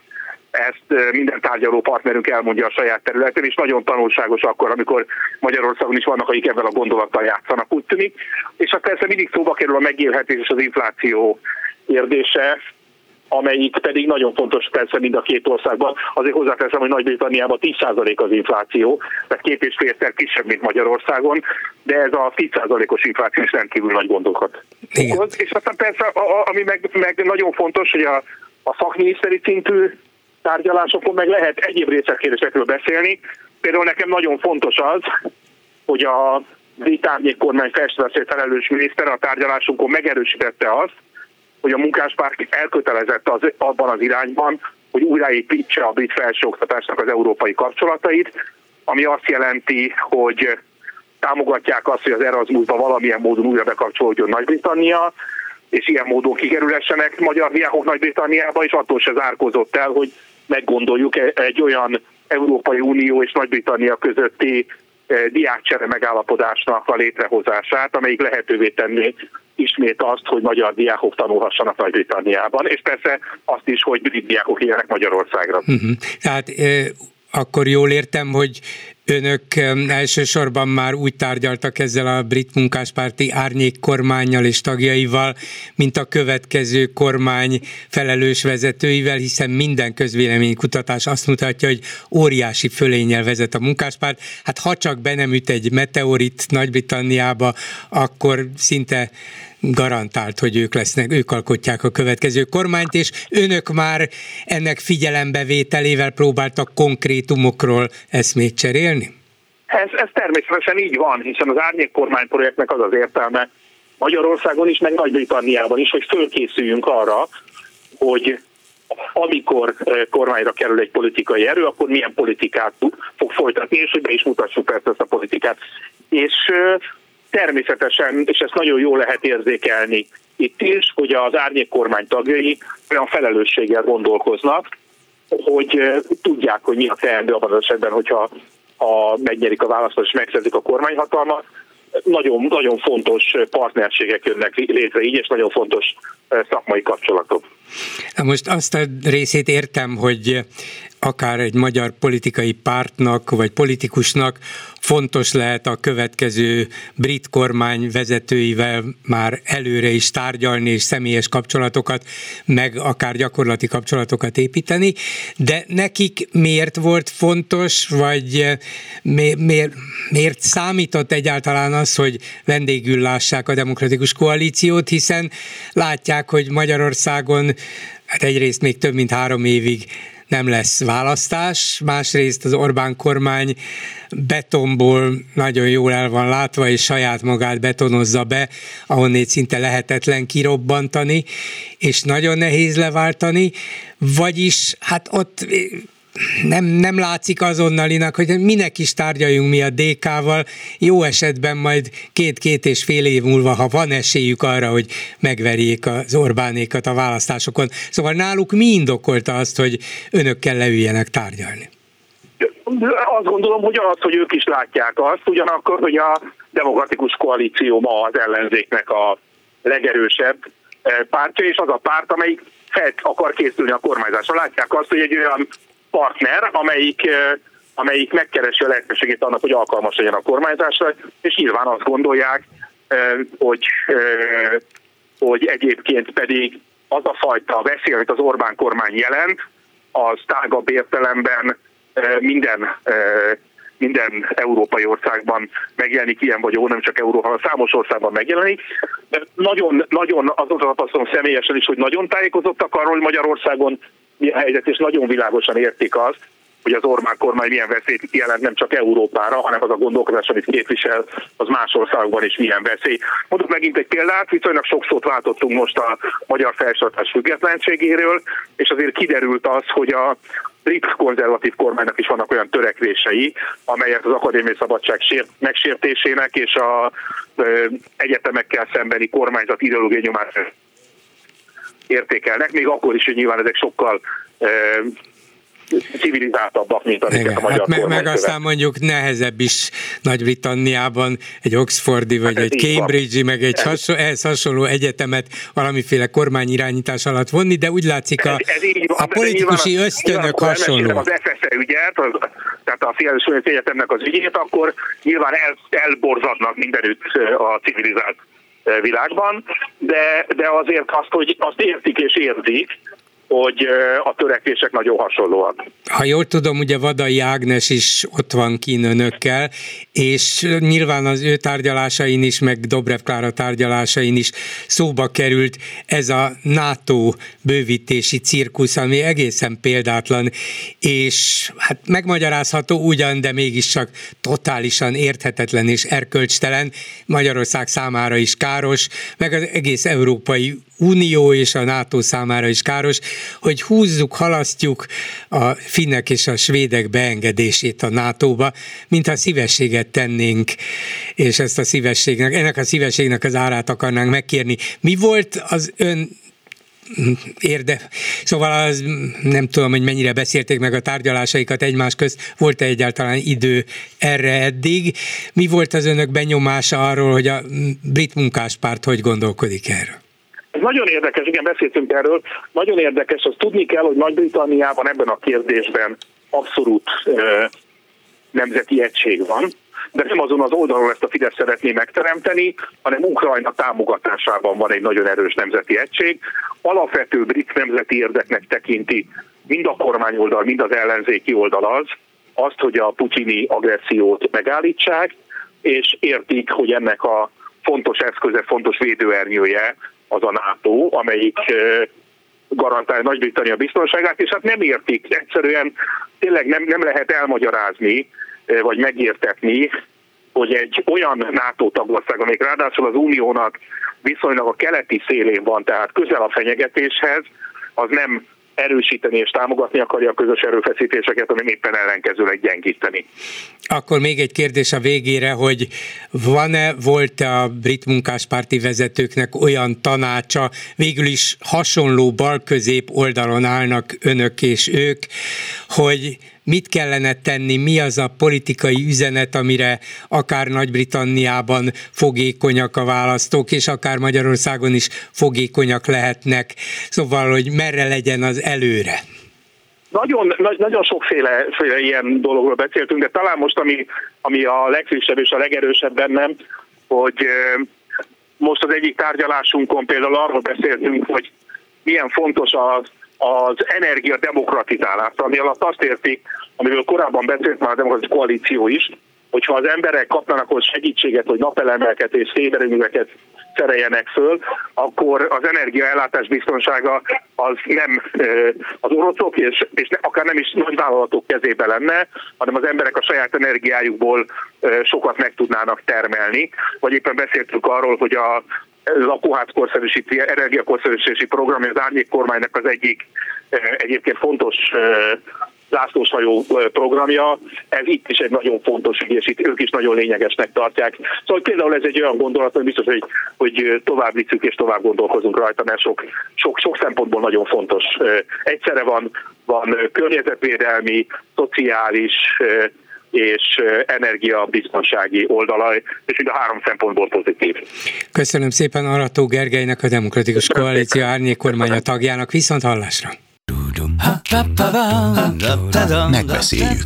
ezt minden tárgyaló partnerünk elmondja a saját területén, és nagyon tanulságos akkor, amikor Magyarországon is vannak, akik ebben a gondolattal játszanak, úgy tűnik. És akkor persze mindig szóba kerül a megélhetés és az infláció kérdése, amelyik pedig nagyon fontos persze mind a két országban. Azért hozzáteszem, hogy Nagy-Britanniában 10% az infláció, tehát két és félszer kisebb, mint Magyarországon, de ez a 10%-os infláció is rendkívül nagy gondokat okoz. És aztán persze, ami meg, meg nagyon fontos, hogy a, a szakminiszteri szintű tárgyalásokon meg lehet egyéb részletkérdésekről beszélni. Például nekem nagyon fontos az, hogy a brit kormány felsővezető felelős miniszter a tárgyalásunkon megerősítette azt, hogy a munkáspárt elkötelezett az, abban az irányban, hogy újraépítse a brit felsőoktatásnak az európai kapcsolatait, ami azt jelenti, hogy támogatják azt, hogy az Erasmusba valamilyen módon újra bekapcsolódjon Nagy-Britannia, és ilyen módon kikerülhessenek magyar diákok Nagy-Britanniába, és attól se zárkozott el, hogy meggondoljuk e- egy olyan Európai Unió és Nagy-Britannia közötti e, diákcsere megállapodásnak a létrehozását, amelyik lehetővé tenné ismét azt, hogy magyar diákok tanulhassanak Nagy-Britanniában, és persze azt is, hogy brit diákok éljenek Magyarországra. Uh-huh. Tehát akkor jól értem, hogy önök elsősorban már úgy tárgyaltak ezzel a brit munkáspárti árnyék kormányjal és tagjaival, mint a következő kormány felelős vezetőivel, hiszen minden közvéleménykutatás azt mutatja, hogy óriási fölényel vezet a munkáspárt. Hát ha csak be nem üt egy meteorit Nagy-Britanniába, akkor szinte garantált, hogy ők lesznek, ők alkotják a következő kormányt, és önök már ennek figyelembevételével próbáltak konkrétumokról eszmét cserélni? Ez, ez természetesen így van, hiszen az árnyék kormányprojektnek az az értelme Magyarországon is, meg Nagy-Britanniában is, hogy fölkészüljünk arra, hogy amikor kormányra kerül egy politikai erő, akkor milyen politikát fog folytatni, és hogy be is mutassuk persze ezt a politikát. És természetesen, és ezt nagyon jól lehet érzékelni itt is, hogy az árnyék kormány tagjai olyan felelősséggel gondolkoznak, hogy tudják, hogy mi a teendő abban az esetben, hogyha ha megnyerik a választást és megszerzik a kormányhatalmat. Nagyon, nagyon fontos partnerségek jönnek létre így, és nagyon fontos szakmai kapcsolatok. Most azt a részét értem, hogy akár egy magyar politikai pártnak vagy politikusnak fontos lehet a következő brit kormány vezetőivel már előre is tárgyalni és személyes kapcsolatokat, meg akár gyakorlati kapcsolatokat építeni, de nekik miért volt fontos, vagy miért, miért, számított egyáltalán az, hogy vendégül lássák a demokratikus koalíciót, hiszen látják, hogy Magyarországon hát egyrészt még több mint három évig nem lesz választás, másrészt az Orbán kormány betonból nagyon jól el van látva, és saját magát betonozza be, ahonnét szinte lehetetlen kirobbantani, és nagyon nehéz leváltani, vagyis hát ott nem, nem látszik azonnalinak, hogy minek is tárgyaljunk mi a DK-val, jó esetben majd két-két és fél év múlva, ha van esélyük arra, hogy megverjék az Orbánékat a választásokon. Szóval náluk mi indokolta azt, hogy önökkel leüljenek tárgyalni? Azt gondolom, hogy az, hogy ők is látják azt, ugyanakkor, hogy a demokratikus koalíció ma az ellenzéknek a legerősebb eh, pártja, és az a párt, amelyik fel akar készülni a kormányzásra. Látják azt, hogy egy olyan partner, amelyik amelyik megkeresi a lehetőségét annak, hogy alkalmas legyen a kormányzásra, és nyilván azt gondolják, hogy, hogy egyébként pedig az a fajta veszély, amit az Orbán kormány jelent, az tágabb értelemben minden minden európai országban megjelenik ilyen vagy jó, nem csak Európa, hanem számos országban megjelenik. De nagyon, nagyon azon tapasztalom személyesen is, hogy nagyon tájékozottak arról, hogy Magyarországon mi a helyzet, és nagyon világosan értik azt, hogy az Orbán kormány milyen veszélyt jelent nem csak Európára, hanem az a gondolkozás, amit képvisel, az más országokban is milyen veszély. Mondok megint egy példát, viszonylag sok szót váltottunk most a magyar felsőoktatás függetlenségéről, és azért kiderült az, hogy a brit konzervatív kormánynak is vannak olyan törekvései, amelyek az akadémiai szabadság sért, megsértésének és a ö, egyetemekkel szembeni kormányzat ideológiai nyomás értékelnek, még akkor is, hogy nyilván ezek sokkal civilizáltabbak, mint amiket Igen, a magyar hát meg, meg aztán mondjuk nehezebb is Nagy-Britanniában egy Oxfordi, vagy hát egy Cambridge-i, meg egy hasonló, ehhez hasonló egyetemet valamiféle kormányirányítás alatt vonni, de úgy látszik a, ez, ez van, a politikusi nyilván, ösztönök hasonló. Az FSE ügyet, az, tehát a Fields Egyetemnek az ügyét, akkor nyilván el, elborzadnak mindenütt a civilizált világban, de, de azért azt, hogy azt értik és érzik, hogy a törekvések nagyon hasonlóak. Ha jól tudom, ugye Vadai Ágnes is ott van kín önökkel, és nyilván az ő tárgyalásain is, meg Dobrev Klára tárgyalásain is szóba került ez a NATO bővítési cirkusz, ami egészen példátlan, és hát megmagyarázható ugyan, de mégiscsak totálisan érthetetlen és erkölcstelen, Magyarország számára is káros, meg az egész Európai Unió és a NATO számára is káros, hogy húzzuk, halasztjuk a finnek és a svédek beengedését a NATO-ba, mintha szívességet tennénk, és ezt a szívességnek, ennek a szívességnek az árát akarnánk megkérni. Mi volt az ön érde. Szóval az, nem tudom, hogy mennyire beszélték meg a tárgyalásaikat egymás közt, volt-e egyáltalán idő erre eddig. Mi volt az önök benyomása arról, hogy a brit munkáspárt hogy gondolkodik erről? Nagyon érdekes, igen, beszéltünk erről. Nagyon érdekes, azt tudni kell, hogy Nagy-Britanniában ebben a kérdésben abszolút nemzeti egység van de nem azon az oldalon ezt a Fidesz szeretné megteremteni, hanem Ukrajna támogatásában van egy nagyon erős nemzeti egység. Alapvető brit nemzeti érdeknek tekinti mind a kormányoldal, mind az ellenzéki oldal az, azt, hogy a putyini agressziót megállítsák, és értik, hogy ennek a fontos eszköze, fontos védőernyője az a NATO, amelyik garantálja Nagy-Britannia biztonságát, és hát nem értik, egyszerűen tényleg nem, nem lehet elmagyarázni, vagy megértetni, hogy egy olyan NATO tagország, amelyik ráadásul az uniónak viszonylag a keleti szélén van, tehát közel a fenyegetéshez, az nem erősíteni és támogatni akarja a közös erőfeszítéseket, ami éppen ellenkezőleg gyengíteni. Akkor még egy kérdés a végére, hogy van-e, volt a brit munkáspárti vezetőknek olyan tanácsa, végül is hasonló bal-közép oldalon állnak önök és ők, hogy mit kellene tenni, mi az a politikai üzenet, amire akár Nagy-Britanniában fogékonyak a választók, és akár Magyarországon is fogékonyak lehetnek. Szóval, hogy merre legyen az előre. Nagyon, nagyon sokféle féle ilyen dologról beszéltünk, de talán most, ami, ami a legfrissebb és a legerősebb bennem, hogy most az egyik tárgyalásunkon például arról beszéltünk, hogy milyen fontos az az energia demokratizálása, ami alatt azt értik, amiről korábban beszélt már a demokratikus koalíció is, hogyha az emberek kapnának ott segítséget, hogy napelemeket és szélerőműveket szereljenek föl, akkor az energiaellátás biztonsága az nem az oroszok, és, és akár nem is nagyvállalatok kezébe lenne, hanem az emberek a saját energiájukból sokat meg tudnának termelni. Vagy éppen beszéltünk arról, hogy a lakóházkorszerűsítési, energiakorszerűsítési program, az árnyék kormánynak az egyik egyébként fontos zászlóshajó programja, ez itt is egy nagyon fontos ügy, és itt ők is nagyon lényegesnek tartják. Szóval például ez egy olyan gondolat, hogy biztos, hogy, hogy tovább viszük és tovább gondolkozunk rajta, mert sok, sok, sok szempontból nagyon fontos. Egyszerre van, van környezetvédelmi, szociális, és energiabiztonsági oldala, és mind a három szempontból pozitív. Köszönöm szépen Arató Gergelynek, a Demokratikus Koalíció árnyék kormánya tagjának, viszont hallásra! Megbeszéljük.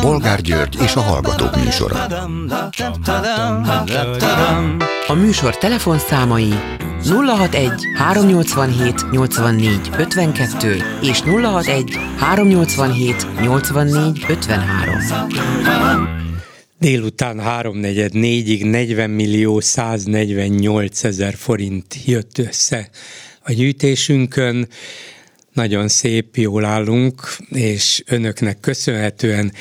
Bolgár György és a Hallgatók műsora. A műsor telefonszámai 061 387 84 52 és 061 387 84 53. Délután 3.44-ig 40 millió 148 ezer forint jött össze a gyűjtésünkön. Nagyon szép, jól állunk, és önöknek köszönhetően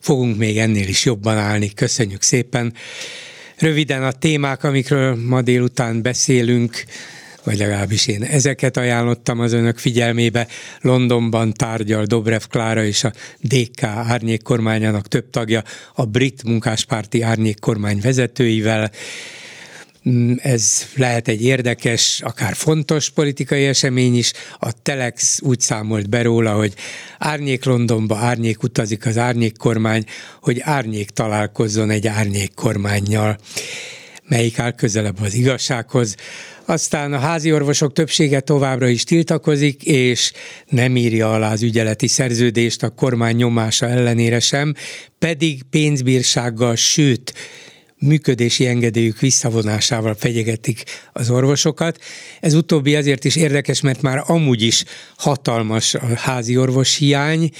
fogunk még ennél is jobban állni. Köszönjük szépen! Röviden a témák, amikről ma délután beszélünk, vagy legalábbis én ezeket ajánlottam az önök figyelmébe. Londonban tárgyal Dobrev Klára és a DK árnyék kormányának több tagja a brit munkáspárti árnyék kormány vezetőivel. Mm, ez lehet egy érdekes, akár fontos politikai esemény is. A Telex úgy számolt be róla, hogy árnyék Londonba, árnyék utazik az árnyék kormány, hogy árnyék találkozzon egy árnyék kormányjal melyik áll közelebb az igazsághoz. Aztán a házi orvosok többsége továbbra is tiltakozik, és nem írja alá az ügyeleti szerződést a kormány nyomása ellenére sem, pedig pénzbírsággal, sőt, működési engedélyük visszavonásával fegyegetik az orvosokat. Ez utóbbi azért is érdekes, mert már amúgy is hatalmas a házi orvos hiány,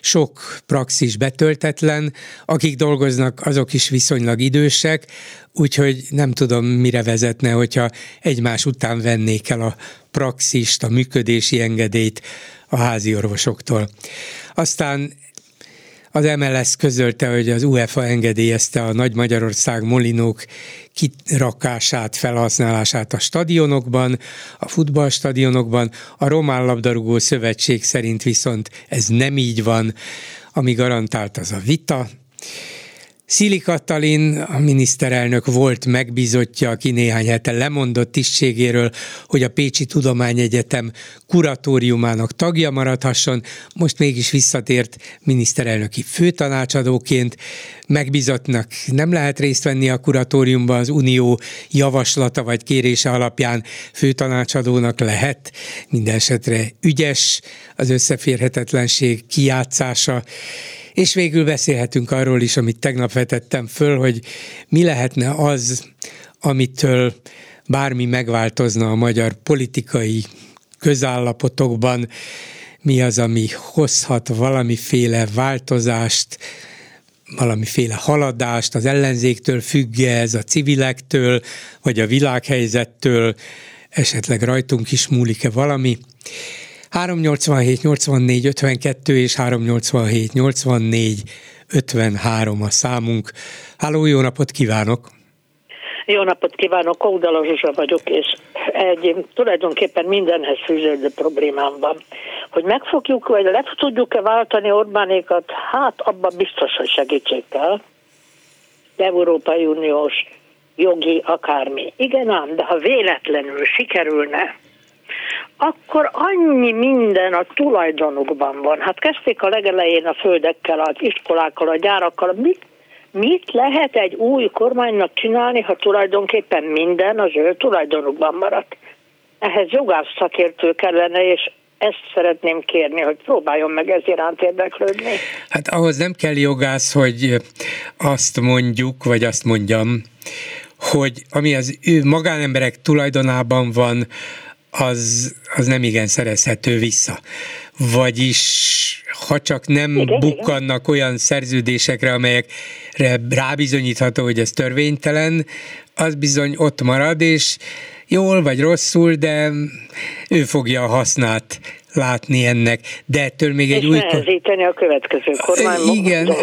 sok praxis betöltetlen, akik dolgoznak, azok is viszonylag idősek, úgyhogy nem tudom, mire vezetne, hogyha egymás után vennék el a praxist, a működési engedélyt a házi orvosoktól. Aztán Az MLS közölte, hogy az UEFA engedélyezte a Nagy Magyarország molinók kirakását, felhasználását a stadionokban, a futballstadionokban. A Román Labdarúgó Szövetség szerint viszont ez nem így van, ami garantált az a vita, Szili Katalin, a miniszterelnök volt megbízottja, aki néhány hete lemondott tisztségéről, hogy a Pécsi Tudományegyetem kuratóriumának tagja maradhasson, most mégis visszatért miniszterelnöki főtanácsadóként. Megbízottnak nem lehet részt venni a kuratóriumban, az Unió javaslata vagy kérése alapján főtanácsadónak lehet. Minden esetre ügyes az összeférhetetlenség kijátszása és végül beszélhetünk arról is, amit tegnap vetettem föl, hogy mi lehetne az, amitől bármi megváltozna a magyar politikai közállapotokban, mi az, ami hozhat valamiféle változást, valamiféle haladást, az ellenzéktől függ ez, a civilektől, vagy a világhelyzettől, esetleg rajtunk is múlik-e valami. 387 84 52 és 387 84 53 a számunk. Háló, jó napot kívánok! Jó napot kívánok, Kódala Zsuzsa vagyok, és egy tulajdonképpen mindenhez fűződő problémám van. Hogy megfogjuk, vagy le tudjuk-e váltani Orbánékat, hát abban biztos, hogy segítség kell. Európai Uniós, jogi, akármi. Igen ám, de ha véletlenül sikerülne akkor annyi minden a tulajdonukban van. Hát kezdték a legelején a földekkel, az iskolákkal, a gyárakkal. Mit, mit lehet egy új kormánynak csinálni, ha tulajdonképpen minden az ő tulajdonukban maradt? Ehhez jogász szakértő kellene, és ezt szeretném kérni, hogy próbáljon meg ez iránt érdeklődni. Hát ahhoz nem kell jogász, hogy azt mondjuk, vagy azt mondjam, hogy ami az ő magánemberek tulajdonában van, az, az nem igen szerezhető vissza. Vagyis ha csak nem igen, bukkannak igen. olyan szerződésekre, amelyekre rábizonyítható, hogy ez törvénytelen, az bizony ott marad, és jól vagy rosszul, de ő fogja a hasznát látni ennek, de ettől még egy és új... nehezíteni a következő kormány Igen,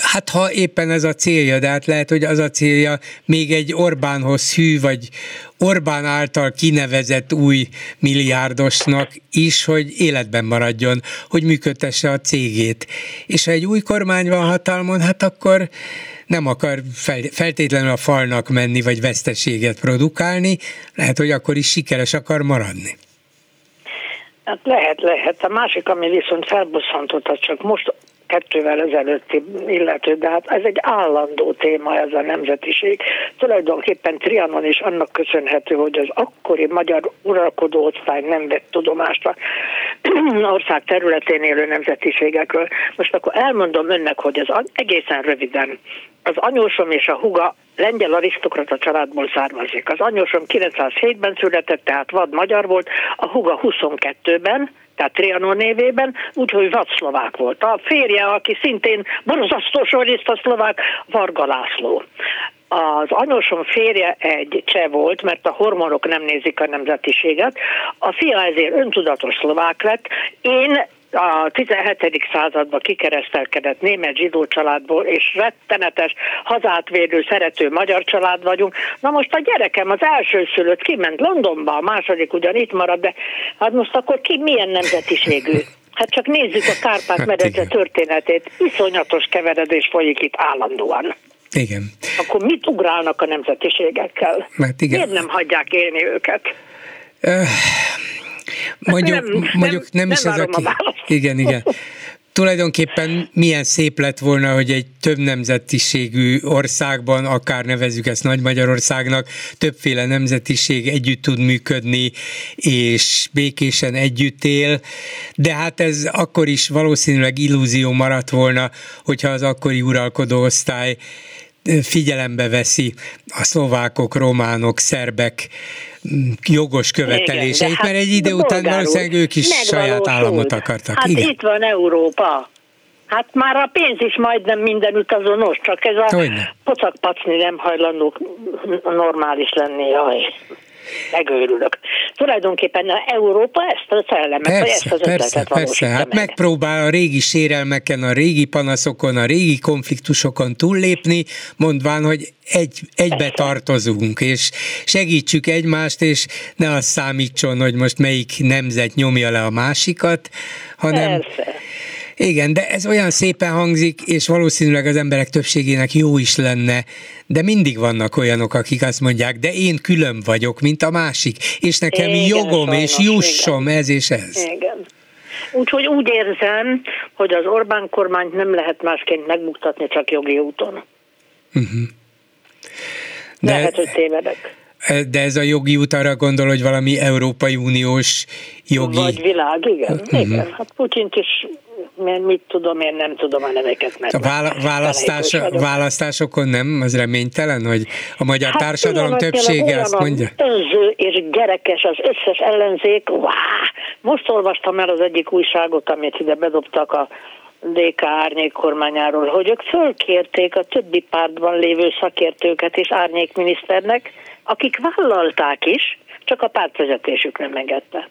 hát ha éppen ez a célja, de hát lehet, hogy az a célja még egy Orbánhoz hű, vagy Orbán által kinevezett új milliárdosnak is, hogy életben maradjon, hogy működtesse a cégét. És ha egy új kormány van hatalmon, hát akkor nem akar feltétlenül a falnak menni, vagy veszteséget produkálni, lehet, hogy akkor is sikeres akar maradni. Hát lehet, lehet. A másik, ami viszont felbosszantott, az csak most kettővel ezelőtti illető, de hát ez egy állandó téma ez a nemzetiség. Tulajdonképpen Trianon is annak köszönhető, hogy az akkori magyar uralkodó osztály nem vett tudomást a ország területén élő nemzetiségekről. Most akkor elmondom önnek, hogy ez egészen röviden. Az anyósom és a huga lengyel arisztokrata családból származik. Az anyósom 907-ben született, tehát vad magyar volt, a huga 22-ben, tehát Trianon névében, úgyhogy vadszlovák volt. A férje, aki szintén borzasztó a szlovák, Varga László. Az anyósom férje egy cseh volt, mert a hormonok nem nézik a nemzetiséget. A fia ezért öntudatos szlovák lett. Én a 17. században kikeresztelkedett német zsidó családból, és rettenetes, hazátvédő, szerető magyar család vagyunk. Na most a gyerekem az első szülött kiment Londonba, a második ugyan itt marad, de hát most akkor ki milyen nemzetiségű? Hát csak nézzük a Kárpát-medence hát történetét. Iszonyatos keveredés folyik itt állandóan. Igen. Akkor mit ugrálnak a nemzetiségekkel? Mert igen. Miért nem hagyják élni őket? Mondjuk nem, mondjuk nem, nem is ez a... Ki... Igen, igen. Tulajdonképpen milyen szép lett volna, hogy egy több nemzetiségű országban, akár nevezzük ezt Nagy Magyarországnak, többféle nemzetiség együtt tud működni, és békésen együtt él, de hát ez akkor is valószínűleg illúzió maradt volna, hogyha az akkori uralkodó osztály figyelembe veszi a szlovákok, románok, szerbek jogos követeléseit, Igen, mert hát egy idő után valószínűleg ők is saját államot akartak. Hát Igen. itt van Európa. Hát már a pénz is majdnem minden utazonos, csak ez a pocakpacni nem hajlandók normális lenni, jaj megőrülök. tulajdonképpen a Európa ezt a szellemet, persze, vagy ezt az persze, persze. Hát meg. megpróbál a régi sérelmeken, a régi panaszokon, a régi konfliktusokon túllépni, mondván, hogy egy, egybe persze. tartozunk, és segítsük egymást, és ne az számítson, hogy most melyik nemzet nyomja le a másikat, hanem persze igen, de ez olyan szépen hangzik, és valószínűleg az emberek többségének jó is lenne, de mindig vannak olyanok, akik azt mondják, de én külön vagyok, mint a másik, és nekem igen, jogom, sajnos, és jussom igen. ez és ez. Igen. Úgyhogy úgy érzem, hogy az Orbán kormányt nem lehet másként megbuktatni, csak jogi úton. Uh-huh. De, lehet, hogy tévedek. De ez a jogi út arra gondol, hogy valami Európai Uniós jogi... Vagy világ, igen. Uh-huh. igen. Hát Putyint is mert mit tudom, én nem tudom a neveket. Mert a vála- választás, választásokon nem? Az reménytelen, hogy a magyar hát társadalom többsége azt mondja? Önző és gerekes az összes ellenzék. Vá! Most olvastam el az egyik újságot, amit ide bedobtak a DK árnyék kormányáról, hogy ők fölkérték a többi pártban lévő szakértőket és árnyékminiszternek, akik vállalták is, csak a pártvezetésük nem engedte.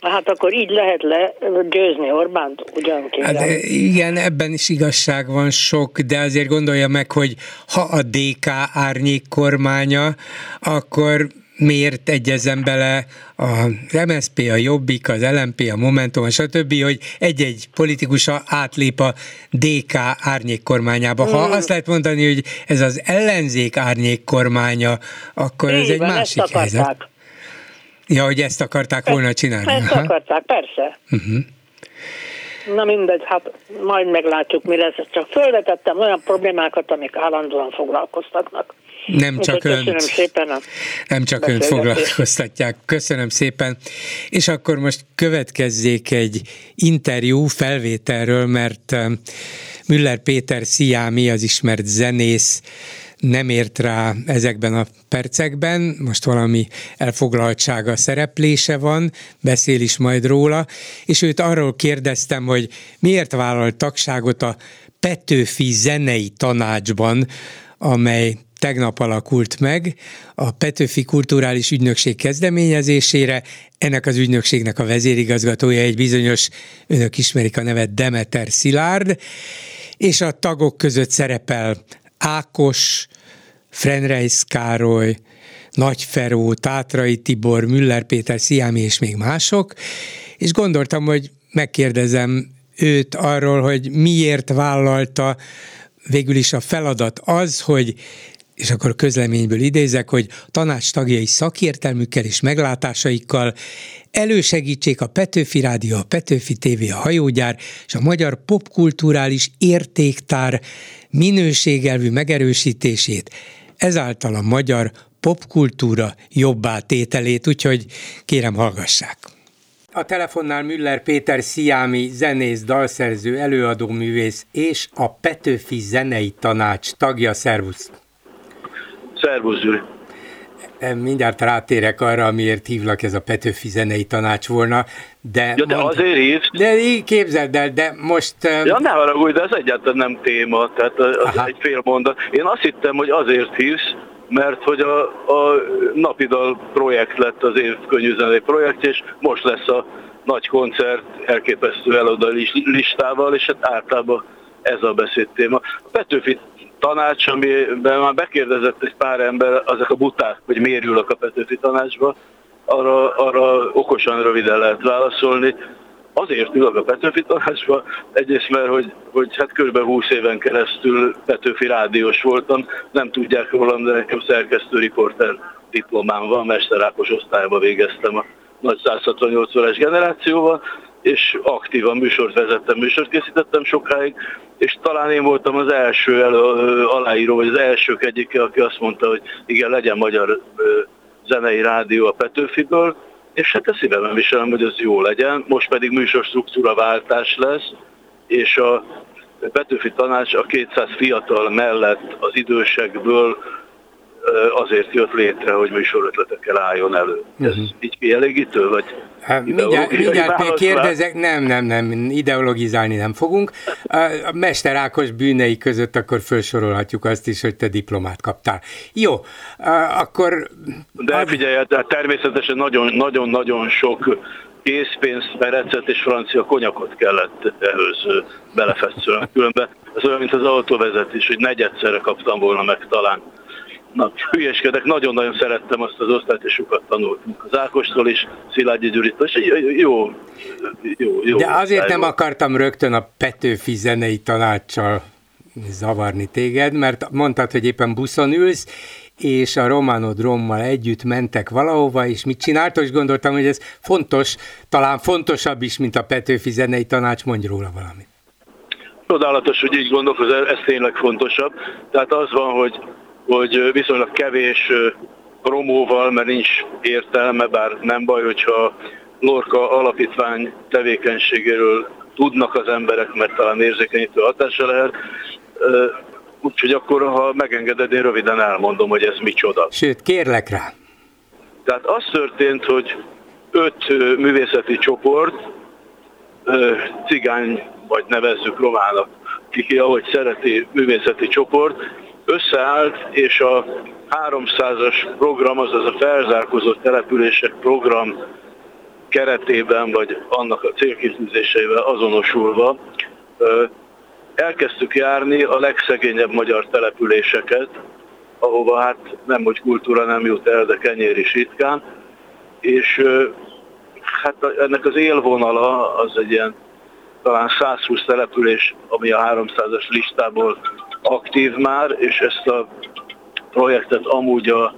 Hát akkor így lehet legyőzni Orbánt, ugyan hát, Igen, ebben is igazság van sok, de azért gondolja meg, hogy ha a DK árnyék kormánya, akkor miért egyezem bele a MSZP, a Jobbik, az LMP, a Momentum, stb., hogy egy-egy politikus átlép a DK árnyék kormányába. Ha mm. azt lehet mondani, hogy ez az ellenzék árnyék kormánya, akkor Így ez egy van, másik helyzet. Ja, hogy ezt akarták volna csinálni. Ezt Aha. akarták, persze. Uh-huh. Na mindegy, hát majd meglátjuk, mi lesz. Csak felvetettem olyan problémákat, amik állandóan foglalkoztatnak. Nem csak önt, köszönöm szépen a nem csak önt foglalkoztatják. Köszönöm szépen. És akkor most következzék egy interjú felvételről, mert um, Müller Péter Sziámi, az ismert zenész, nem ért rá ezekben a percekben, most valami elfoglaltsága szereplése van, beszél is majd róla, és őt arról kérdeztem, hogy miért vállalt tagságot a Petőfi zenei tanácsban, amely tegnap alakult meg a Petőfi Kulturális Ügynökség kezdeményezésére. Ennek az ügynökségnek a vezérigazgatója egy bizonyos, önök ismerik a nevet Demeter Szilárd, és a tagok között szerepel Ákos, Frenreis Károly, Nagy Feró, Tátrai Tibor, Müller Péter, Sziámi és még mások, és gondoltam, hogy megkérdezem őt arról, hogy miért vállalta végül is a feladat az, hogy és akkor közleményből idézek, hogy tanács tagjai szakértelmükkel és meglátásaikkal elősegítsék a Petőfi Rádió, a Petőfi TV, a Hajógyár és a magyar popkulturális értéktár minőségelvű megerősítését, ezáltal a magyar popkultúra jobbá tételét, úgyhogy kérem hallgassák. A telefonnál Müller Péter Sziámi, zenész, dalszerző, előadóművész és a Petőfi Zenei Tanács tagja. Szervusz! Szervusz, Gyuri! Mindjárt rátérek arra, amiért hívlak, ez a Petőfi Zenei Tanács volna, de... Ja, de mond, azért hívsz? De így képzeld el, de most... Ja, ne haragudj, de ez egyáltalán nem téma, tehát az Aha. egy fél mondat. Én azt hittem, hogy azért hívsz, mert hogy a, a Napidal projekt lett az év könnyűzenei projekt, és most lesz a nagy koncert elképesztő eloda listával, és hát általában ez a beszédtéma. A Petőfi tanács, amiben már bekérdezett egy pár ember, azok a buták, hogy miért ülök a Petőfi tanácsba, arra, arra okosan röviden lehet válaszolni. Azért ülök a Petőfi tanácsba, egyrészt mert, hogy, hogy hát kb. 20 éven keresztül Petőfi rádiós voltam, nem tudják rólam, de nekem szerkesztő riporter diplomám van, Ákos osztályba végeztem a nagy 168 órás generációval, és aktívan műsort vezettem, műsort készítettem sokáig, és talán én voltam az első elő, aláíró, vagy az elsők egyike, aki azt mondta, hogy igen, legyen magyar zenei rádió a Petőfiből, és hát a szívemben viselem, hogy az jó legyen. Most pedig műsor struktúra váltás lesz, és a Petőfi Tanács a 200 fiatal mellett az idősekből azért jött létre, hogy műsorötletekkel álljon elő. Ez uh-huh. így kielégítő, vagy Hát mindjárt, mindjárt még kérdezek, nem, nem, nem, ideologizálni nem fogunk. A Mester Ákos bűnei között akkor felsorolhatjuk azt is, hogy te diplomát kaptál. Jó, akkor... De figyelj, hát természetesen nagyon-nagyon sok készpénzt, perecet és francia konyakot kellett ehhez belefeszülni. Különben ez olyan, mint az autóvezetés, hogy negyedszerre kaptam volna meg talán. Na, hülyeskedek, nagyon-nagyon szerettem azt az osztályt, és sokat tanultunk. Az Ákostól is, Szilágyi Gyuritól, és jó, jó, jó. De azért nem akartam rögtön a Petőfi zenei tanácssal zavarni téged, mert mondtad, hogy éppen buszon ülsz, és a Romanodrommal együtt mentek valahova, és mit csináltok, és gondoltam, hogy ez fontos, talán fontosabb is, mint a Petőfi zenei tanács, mondj róla valamit. Csodálatos, hogy így gondolkozol, ez tényleg fontosabb. Tehát az van, hogy hogy viszonylag kevés promóval, mert nincs értelme, bár nem baj, hogyha Lorca alapítvány tevékenységéről tudnak az emberek, mert talán érzékenyítő hatása lehet. Úgyhogy akkor, ha megengeded, én röviden elmondom, hogy ez micsoda. Sőt, kérlek rá. Tehát az történt, hogy öt művészeti csoport, cigány, vagy nevezzük romának, ki, ahogy szereti művészeti csoport, összeállt, és a 300-as program, azaz a felzárkózott települések program keretében, vagy annak a célkitűzéseivel azonosulva elkezdtük járni a legszegényebb magyar településeket, ahova hát nem, hogy kultúra nem jut el, de kenyér is ritkán, és hát ennek az élvonala az egy ilyen talán 120 település, ami a 300-as listából aktív már, és ezt a projektet amúgy a,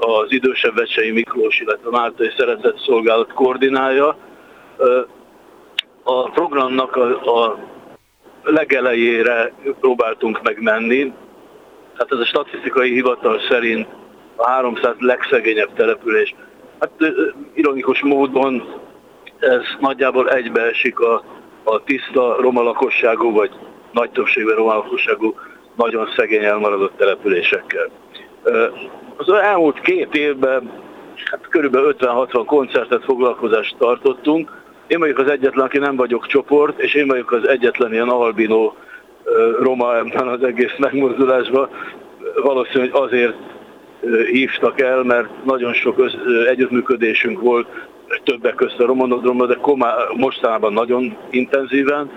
az idősebb Vecsei Miklós, illetve Máltai Szeretett Szolgálat koordinálja. A programnak a, a legelejére próbáltunk megmenni, hát ez a statisztikai hivatal szerint a 300 legszegényebb település. Hát ironikus módon ez nagyjából egybeesik a, a tiszta roma lakosságú, vagy nagy többségben román lakosságú, nagyon szegény elmaradott településekkel. Az elmúlt két évben hát körülbelül 50-60 koncertet, foglalkozást tartottunk. Én vagyok az egyetlen, aki nem vagyok csoport, és én vagyok az egyetlen ilyen albino roma ebben az egész megmozdulásban. Valószínűleg azért hívtak el, mert nagyon sok együttműködésünk volt, többek között a romanodromban, de komá, mostanában nagyon intenzíven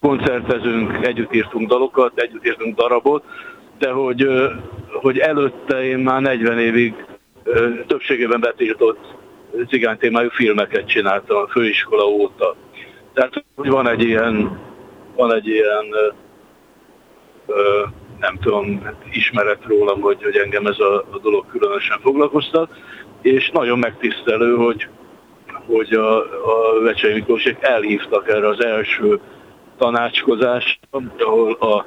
koncertezünk, együtt írtunk dalokat, együtt írtunk darabot, de hogy, hogy előtte én már 40 évig többségében betiltott cigány témájú filmeket csináltam a főiskola óta. Tehát hogy van egy ilyen, van egy ilyen nem tudom, ismeret rólam, hogy, hogy engem ez a, a dolog különösen foglalkoztat, és nagyon megtisztelő, hogy, hogy a, a Vecsei Miklósék elhívtak erre az első tanácskozás, ahol a,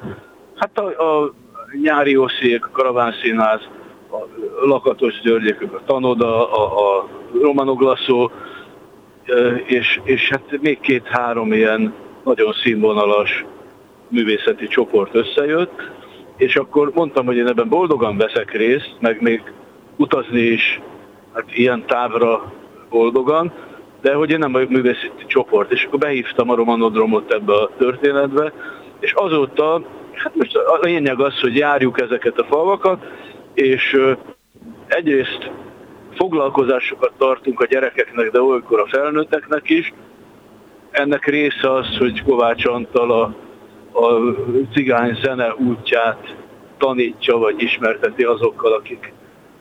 hát a, a nyári oszék, a karavánszínház, a Lakatos Györgyek, a Tanoda, a, a Romanoglaszó, és, és hát még két-három ilyen nagyon színvonalas művészeti csoport összejött, és akkor mondtam, hogy én ebben boldogan veszek részt, meg még utazni is hát ilyen távra boldogan, de hogy én nem vagyok művészeti csoport, és akkor behívtam a romanodromot ebbe a történetbe, és azóta, hát most a lényeg az, hogy járjuk ezeket a falvakat, és egyrészt foglalkozásokat tartunk a gyerekeknek, de olykor a felnőtteknek is. Ennek része az, hogy Kovács Antal a, a cigány zene útját tanítja, vagy ismerteti azokkal, akik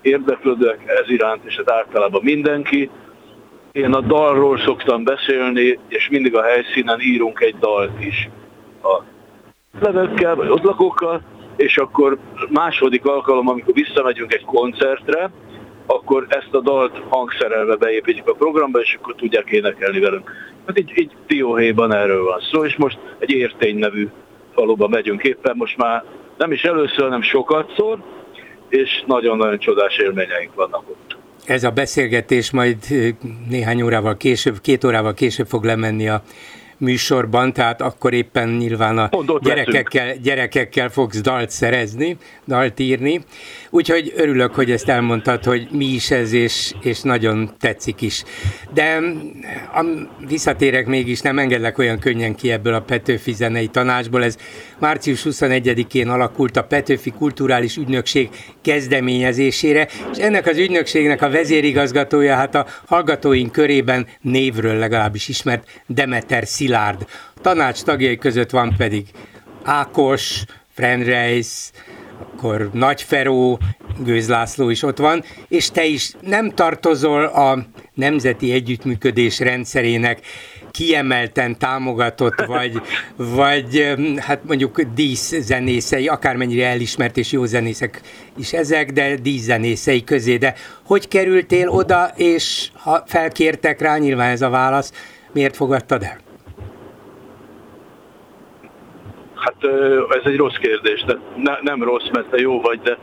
érdeklődőek ez iránt, és hát általában mindenki. Én a dalról szoktam beszélni, és mindig a helyszínen írunk egy dalt is a levekkel, vagy ott lakókkal, és akkor második alkalom, amikor visszamegyünk egy koncertre, akkor ezt a dalt hangszerelve beépítjük a programba, és akkor tudják énekelni velünk. Hát így, így dióhéjban erről van szó, és most egy értény nevű faluba megyünk éppen, most már nem is először, hanem sokat szor, és nagyon-nagyon csodás élményeink vannak ott. Ez a beszélgetés majd néhány órával később, két órával később fog lemenni a műsorban, tehát akkor éppen nyilván a gyerekekkel, gyerekekkel fogsz dalt szerezni, dalt írni. Úgyhogy örülök, hogy ezt elmondtad, hogy mi is ez, és, és nagyon tetszik is. De a, visszatérek mégis, nem engedlek olyan könnyen ki ebből a Petőfi zenei tanácsból. Ez március 21-én alakult a Petőfi Kulturális Ügynökség kezdeményezésére, és ennek az ügynökségnek a vezérigazgatója, hát a hallgatóink körében névről legalábbis ismert Demeter Szilárd. Tanács tagjai között van pedig Ákos, Frenreis, akkor Nagy Feró, Gőz László is ott van, és te is nem tartozol a Nemzeti Együttműködés rendszerének kiemelten támogatott, vagy, vagy hát mondjuk díszzenészei, akármennyire elismert és jó zenészek is ezek, de díszzenészei közé. De hogy kerültél oda, és ha felkértek rá, nyilván ez a válasz, miért fogadtad el? Hát ez egy rossz kérdés, de ne, nem rossz, mert te jó vagy, de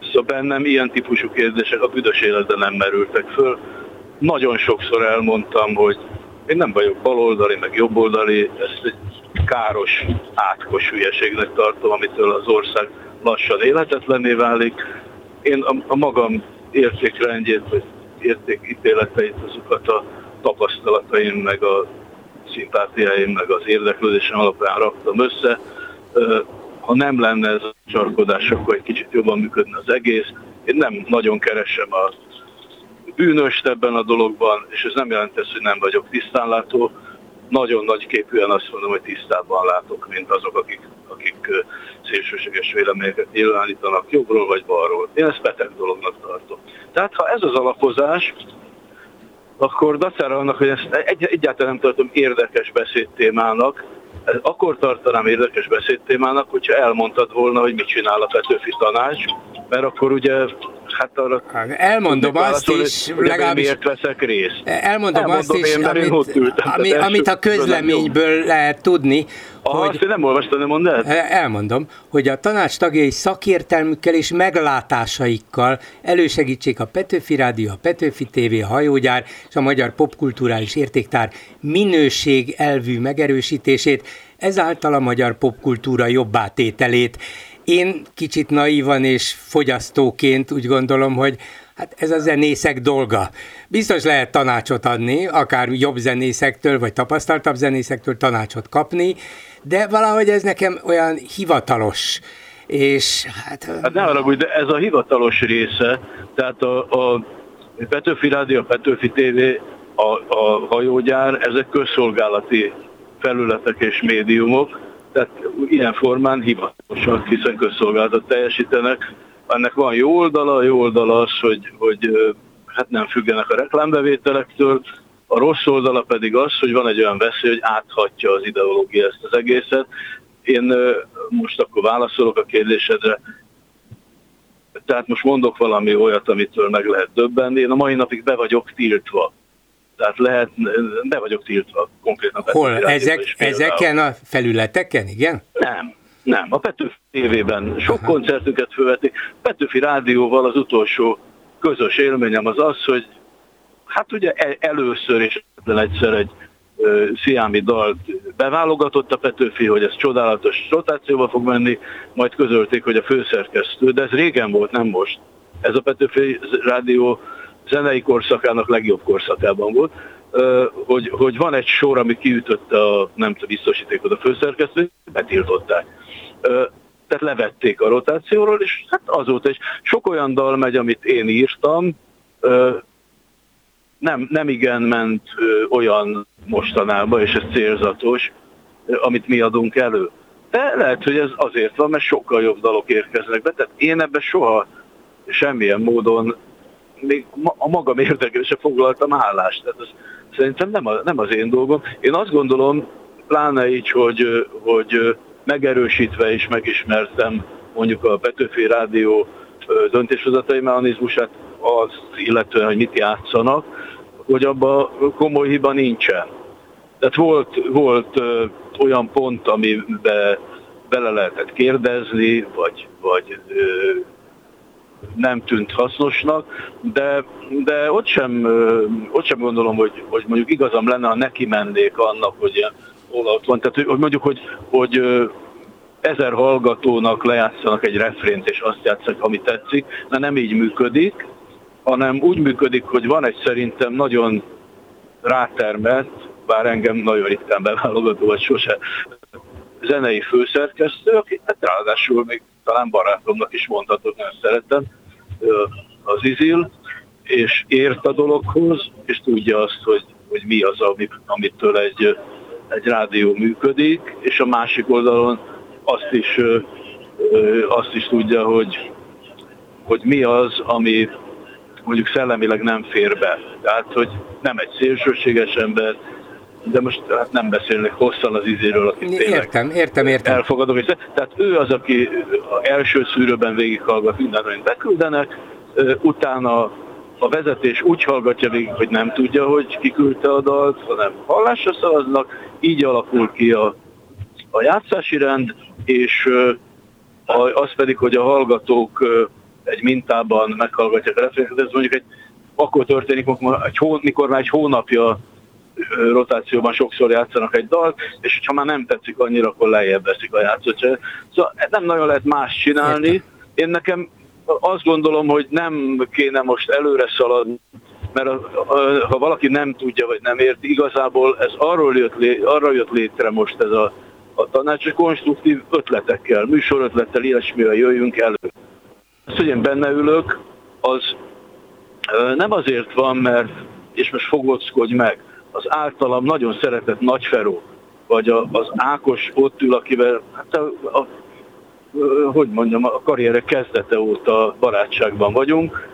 szóval bennem ilyen típusú kérdések a büdös életben nem merültek föl. Nagyon sokszor elmondtam, hogy én nem vagyok baloldali, meg jobboldali, ezt egy káros, átkos hülyeségnek tartom, amitől az ország lassan életetlenné válik. Én a, a magam értékrendjét, vagy értékítéleteit, azokat a tapasztalataim, meg a szimpátiáim, meg az érdeklődésem alapján raktam össze. Ha nem lenne ez a csarkodás, akkor egy kicsit jobban működne az egész. Én nem nagyon keresem a bűnöst ebben a dologban, és ez nem jelenti azt, hogy nem vagyok tisztánlátó. Nagyon nagy képűen azt mondom, hogy tisztában látok, mint azok, akik, akik szélsőséges véleményeket nyilvánítanak jobbról vagy balról. Én ezt beteg dolognak tartom. Tehát ha ez az alapozás, akkor dacára annak, hogy ezt egy, egyáltalán nem tartom érdekes beszédtémának, akkor tartanám érdekes beszédtémának, hogyha elmondtad volna, hogy mit csinál a Petőfi tanács, mert akkor ugye hát arra... Hát, elmondom azt is, legalábbis... Miért veszek részt? Elmondom, elmondom azt is, én, amit, ültem, ami, amit a közleményből lehet tudni, Aha, hogy... Azt nem olvastam, nem mondd el? Elmondom, hogy a tanács tagjai szakértelmükkel és meglátásaikkal elősegítsék a Petőfi Rádió, a Petőfi TV, a Hajógyár és a Magyar Popkulturális Értéktár minőség elvű megerősítését, ezáltal a magyar popkultúra jobbátételét. Én kicsit naívan és fogyasztóként úgy gondolom, hogy Hát ez a zenészek dolga. Biztos lehet tanácsot adni, akár jobb zenészektől, vagy tapasztaltabb zenészektől tanácsot kapni, de valahogy ez nekem olyan hivatalos. És hát... Hát ne arra, de ez a hivatalos része, tehát a, a Petőfi Rádió, a Petőfi TV, a, a hajógyár, ezek közszolgálati felületek és médiumok, tehát ilyen formán hivatalosak, hiszen közszolgálatot teljesítenek. Ennek van jó oldala, jó oldala az, hogy, hogy hát nem függenek a reklámbevételektől, a rossz oldala pedig az, hogy van egy olyan veszély, hogy áthatja az ideológia ezt az egészet. Én most akkor válaszolok a kérdésedre. Tehát most mondok valami olyat, amitől meg lehet döbbenni. Én a mai napig be vagyok tiltva. Tehát lehet, be vagyok tiltva konkrétan. Hol? Ezek, ezeken a felületeken, igen? Nem, nem. A Petőfi tévében sok Aha. koncertünket fölvetik. Petőfi rádióval az utolsó közös élményem az az, hogy hát ugye először is egyszer egy Sziámi dalt beválogatott a Petőfi, hogy ez csodálatos rotációba fog menni, majd közölték, hogy a főszerkesztő, de ez régen volt, nem most. Ez a Petőfi rádió zenei korszakának legjobb korszakában volt, hogy, hogy van egy sor, ami kiütötte a, nem tudom, biztosítékot a főszerkesztő, betiltották. Tehát levették a rotációról, és hát azóta is sok olyan dal megy, amit én írtam, nem, nem igen ment olyan mostanában, és ez célzatos, amit mi adunk elő. De lehet, hogy ez azért van, mert sokkal jobb dalok érkeznek be. Tehát én ebben soha semmilyen módon még a magam érdekése foglaltam állást. Tehát ez szerintem nem, a, nem az én dolgom. Én azt gondolom, pláne így, hogy, hogy megerősítve és megismertem mondjuk a Petőfi Rádió döntéshozatai mechanizmusát, az illetően, hogy mit játszanak, hogy abban komoly hiba nincsen. Tehát volt, volt olyan pont, amiben bele lehetett kérdezni, vagy, vagy nem tűnt hasznosnak, de, de ott, sem, ott sem gondolom, hogy, hogy mondjuk igazam lenne, ha neki mennék annak, hogy ilyen olasz van. Tehát, hogy mondjuk, hogy, hogy ezer hallgatónak lejátszanak egy refrént, és azt játszak, ami tetszik, de nem így működik, hanem úgy működik, hogy van egy szerintem nagyon rátermelt, bár engem nagyon ritkán beválogató, vagy sose zenei főszerkesztő, aki hát ráadásul még talán barátomnak is mondhatok, nagyon szeretem, az Izil, és ért a dologhoz, és tudja azt, hogy, hogy mi az, amitől egy, egy rádió működik, és a másik oldalon azt is, azt is tudja, hogy, hogy mi az, ami mondjuk szellemileg nem fér be. Tehát, hogy nem egy szélsőséges ember, de most hát nem beszélnek hosszan az izéről, aki Értem, értem, értem. Elfogadok, és tehát ő az, aki első szűrőben végighallgat minden, amit beküldenek, utána a vezetés úgy hallgatja végig, hogy nem tudja, hogy kiküldte a dalt, hanem hallásra szavaznak, így alakul ki a, a játszási rend, és az pedig, hogy a hallgatók egy mintában meghallgatják a refréneket, ez mondjuk egy, akkor történik, mikor már egy hónapja rotációban sokszor játszanak egy dalt, és ha már nem tetszik annyira, akkor lejjebb veszik a játszott. Szóval nem nagyon lehet más csinálni. Én nekem azt gondolom, hogy nem kéne most előre szaladni, mert ha valaki nem tudja, vagy nem érti, igazából ez arról jött, lé, arra jött létre most ez a, a tanács, hogy konstruktív ötletekkel, műsorötlettel, ilyesmivel jöjjünk elő. Az, hogy én benne ülök, az nem azért van, mert, és most fogockodj meg, az általam nagyon szeretett Nagyferó, vagy a, az Ákos ott ül, akivel, hát a, a, hogy mondjam, a karriere kezdete óta barátságban vagyunk.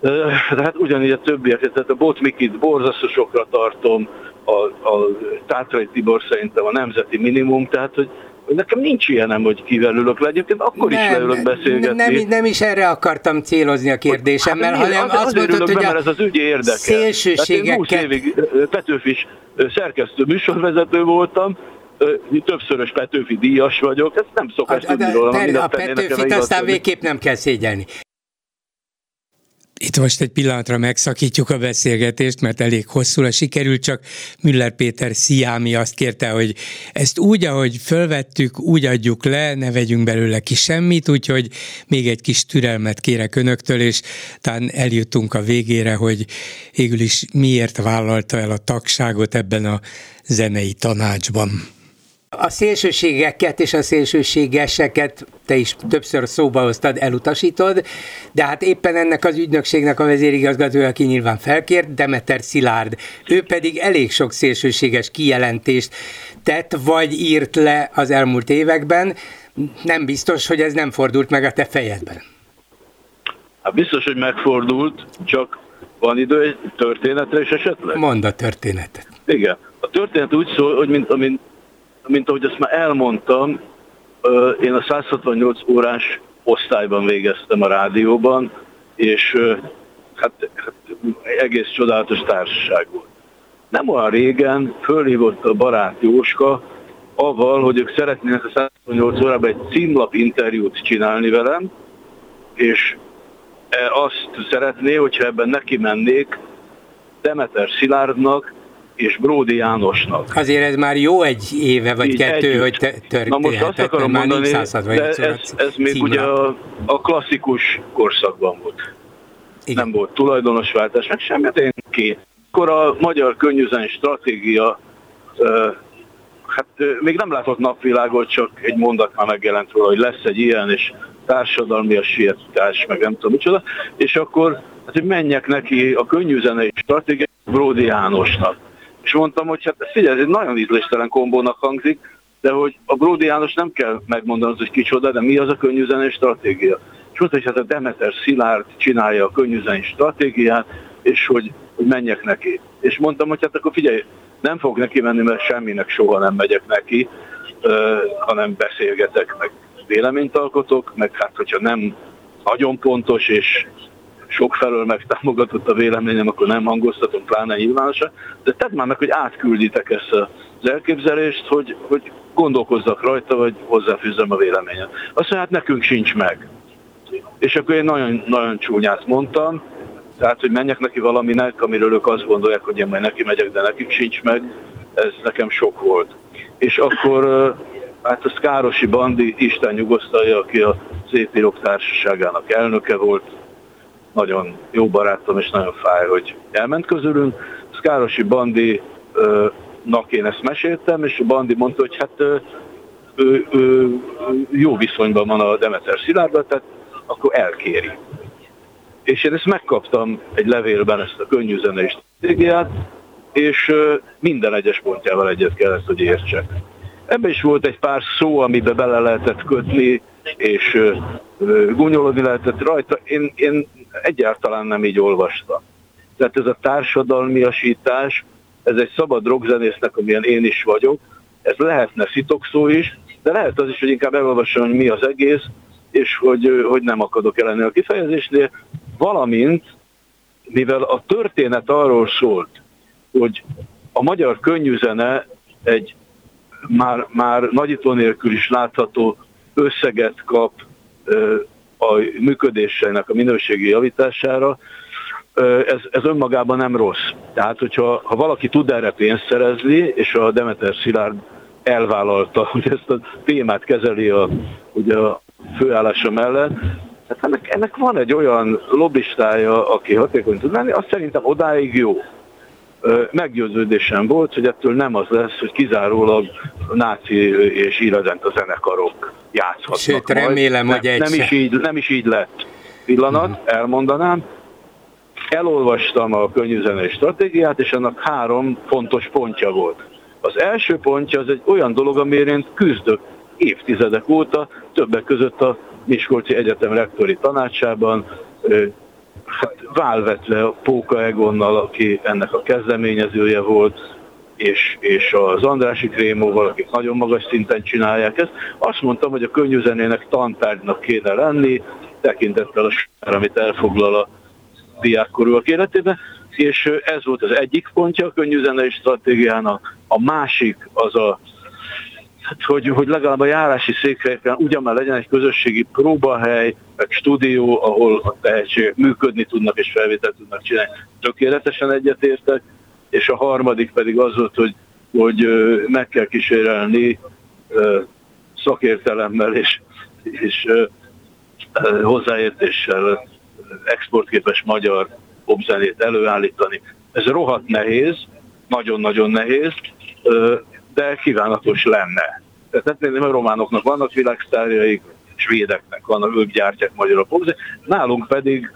De hát ugyanígy a többiek, tehát a Bot Mikit sokra tartom, a, a Tátrai Tibor szerintem a nemzeti minimum, tehát hogy Nekem nincs ilyenem, hogy kivel ülök le, egyébként akkor nem, is leülök beszélgetni. Nem, nem is erre akartam célozni a kérdésemmel, hát, hanem az, azt mondtad, hogy a ez az ügy érdekel. Szélsőségeket... Hát évig Petőfis szerkesztő műsorvezető voltam, többszörös Petőfi díjas vagyok, ez nem szokás a, tudni róla. A, a Petőfit aztán végképp nem kell szégyelni. Itt most egy pillanatra megszakítjuk a beszélgetést, mert elég hosszúra sikerült, csak Müller Péter Sziámi azt kérte, hogy ezt úgy, ahogy fölvettük, úgy adjuk le, ne vegyünk belőle ki semmit, úgyhogy még egy kis türelmet kérek önöktől, és talán eljutunk a végére, hogy végül is miért vállalta el a tagságot ebben a zenei tanácsban. A szélsőségeket és a szélsőségeseket te is többször szóba hoztad, elutasítod, de hát éppen ennek az ügynökségnek a vezérigazgatója, aki nyilván felkért, Demeter Szilárd, ő pedig elég sok szélsőséges kijelentést tett, vagy írt le az elmúlt években. Nem biztos, hogy ez nem fordult meg a te fejedben. Hát biztos, hogy megfordult, csak van idő egy történetre is esetleg? Mondd a történetet. Igen. A történet úgy szól, hogy mint, amint mint ahogy ezt már elmondtam, én a 168 órás osztályban végeztem a rádióban, és hát, hát egész csodálatos társaság volt. Nem olyan régen fölhívott a barát Jóska, avval, hogy ők szeretnének a 168 órában egy címlap interjút csinálni velem, és e, azt szeretné, hogyha ebben neki mennék Demeter Szilárdnak és Bródi Jánosnak. Azért ez már jó egy éve vagy Így kettő, együtt. hogy történhet. Na most azt akarom már mondani, de ez, ez még ugye a, a klasszikus korszakban volt. Igen. Nem volt tulajdonosváltás, meg semmi, de én ki. Akkor a magyar könnyűzeni stratégia hát még nem látott napvilágot, csak egy mondat már megjelent róla, hogy lesz egy ilyen, és társadalmi a sietás, meg nem tudom micsoda, és akkor hát, hogy menjek neki a könnyűzenei stratégia Bródi Jánosnak. És mondtam, hogy hát figyelj, ez egy nagyon ízléstelen kombónak hangzik, de hogy a Bródi János nem kell megmondani, hogy kicsoda, de mi az a könnyűzenés stratégia. És mondta, hogy hát a Demeter Szilárd csinálja a könnyűzenés stratégiát, és hogy, hogy menjek neki. És mondtam, hogy hát akkor figyelj, nem fog neki menni, mert semminek soha nem megyek neki, uh, hanem beszélgetek, meg véleményt alkotok, meg hát hogyha nem nagyon pontos és sokfelől megtámogatott a véleményem, akkor nem hangoztatom, pláne nyilvánosan, de tedd már meg, hogy átkülditek ezt az elképzelést, hogy, hogy gondolkozzak rajta, vagy hozzáfűzzem a véleményet. Azt mondja, hát nekünk sincs meg. és akkor én nagyon, nagyon csúnyát mondtam, tehát, hogy menjek neki valaminek, amiről ők azt gondolják, hogy én majd neki megyek, de nekik sincs meg, ez nekem sok volt. És akkor hát a Szkárosi Bandi, Isten nyugosztalja, aki a Szépírók Társaságának elnöke volt, nagyon jó barátom, és nagyon fáj, hogy elment közülünk. Szkárosi Bandi nak én ezt meséltem, és Bandi mondta, hogy hát ő, ő, ő jó viszonyban van a Demeter Szilárddal, tehát akkor elkéri. És én ezt megkaptam egy levélben, ezt a könnyű zenei stratégiát, és minden egyes pontjával egyet kellett, hogy értsek. Ebben is volt egy pár szó, amiben bele lehetett kötni, és gúnyolódni lehetett rajta. Én, én egyáltalán nem így olvastam. Tehát ez a társadalmiasítás, ez egy szabad rockzenésznek, amilyen én is vagyok, ez lehetne szitokszó is, de lehet az is, hogy inkább elolvasom, hogy mi az egész, és hogy, hogy nem akadok el a kifejezésnél, valamint, mivel a történet arról szólt, hogy a magyar könnyűzene egy már, már nagyító nélkül is látható összeget kap a működésének a minőségi javítására, ez, ez önmagában nem rossz. Tehát, hogyha ha valaki tud erre pénzt szerezni, és a Demeter Szilárd elvállalta, hogy ezt a témát kezeli a, ugye a főállása mellett, hát ennek, ennek van egy olyan lobbistája, aki hatékony tud lenni, azt szerintem odáig jó. Meggyőződésem volt, hogy ettől nem az lesz, hogy kizárólag náci és a zenekarok játszhatnak Sőt, remélem, majd. hogy nem, nem, is így, nem is így lett. Pillanat, uh-huh. elmondanám. Elolvastam a könnyűzenei stratégiát, és annak három fontos pontja volt. Az első pontja az egy olyan dolog, amiért én küzdök évtizedek óta, többek között a Miskolci Egyetem rektori tanácsában, hát válvetve Póka Egonnal, aki ennek a kezdeményezője volt, és, és az Andrási Krémóval, akik nagyon magas szinten csinálják ezt. Azt mondtam, hogy a könnyűzenének tantárgynak kéne lenni, tekintettel a sár, amit elfoglal a diákkorúak életében, és ez volt az egyik pontja a könnyűzenei stratégiának. A másik az a hogy, hogy legalább a járási székhelyeken ugyan már legyen egy közösségi próbahely, meg stúdió, ahol a tehetségek működni tudnak és felvételt tudnak csinálni. Tökéletesen egyetértek, és a harmadik pedig az volt, hogy, hogy meg kell kísérelni szakértelemmel és, és hozzáértéssel exportképes magyar popzenét előállítani. Ez rohadt nehéz, nagyon-nagyon nehéz, de kívánatos lenne. Tehát nem a románoknak vannak világsztárjaik, svédeknek vannak, ők gyártják magyar a popzenét, nálunk pedig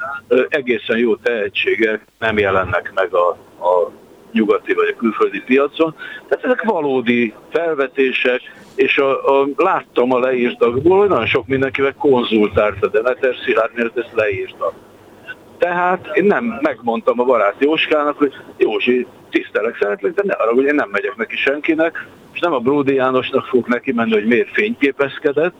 egészen jó tehetségek nem jelennek meg a, a nyugati vagy a külföldi piacon. Tehát ezek valódi felvetések, és a, a, láttam a leírtakból, hogy nagyon sok mindenkivel konzultált a Demeter Szilárd, miért ezt leírta. Tehát én nem megmondtam a barát Jóskának, hogy Józsi, tisztelek, szeretlek, de ne arra, hogy én nem megyek neki senkinek, és nem a Bródi Jánosnak fog neki menni, hogy miért fényképezkedett,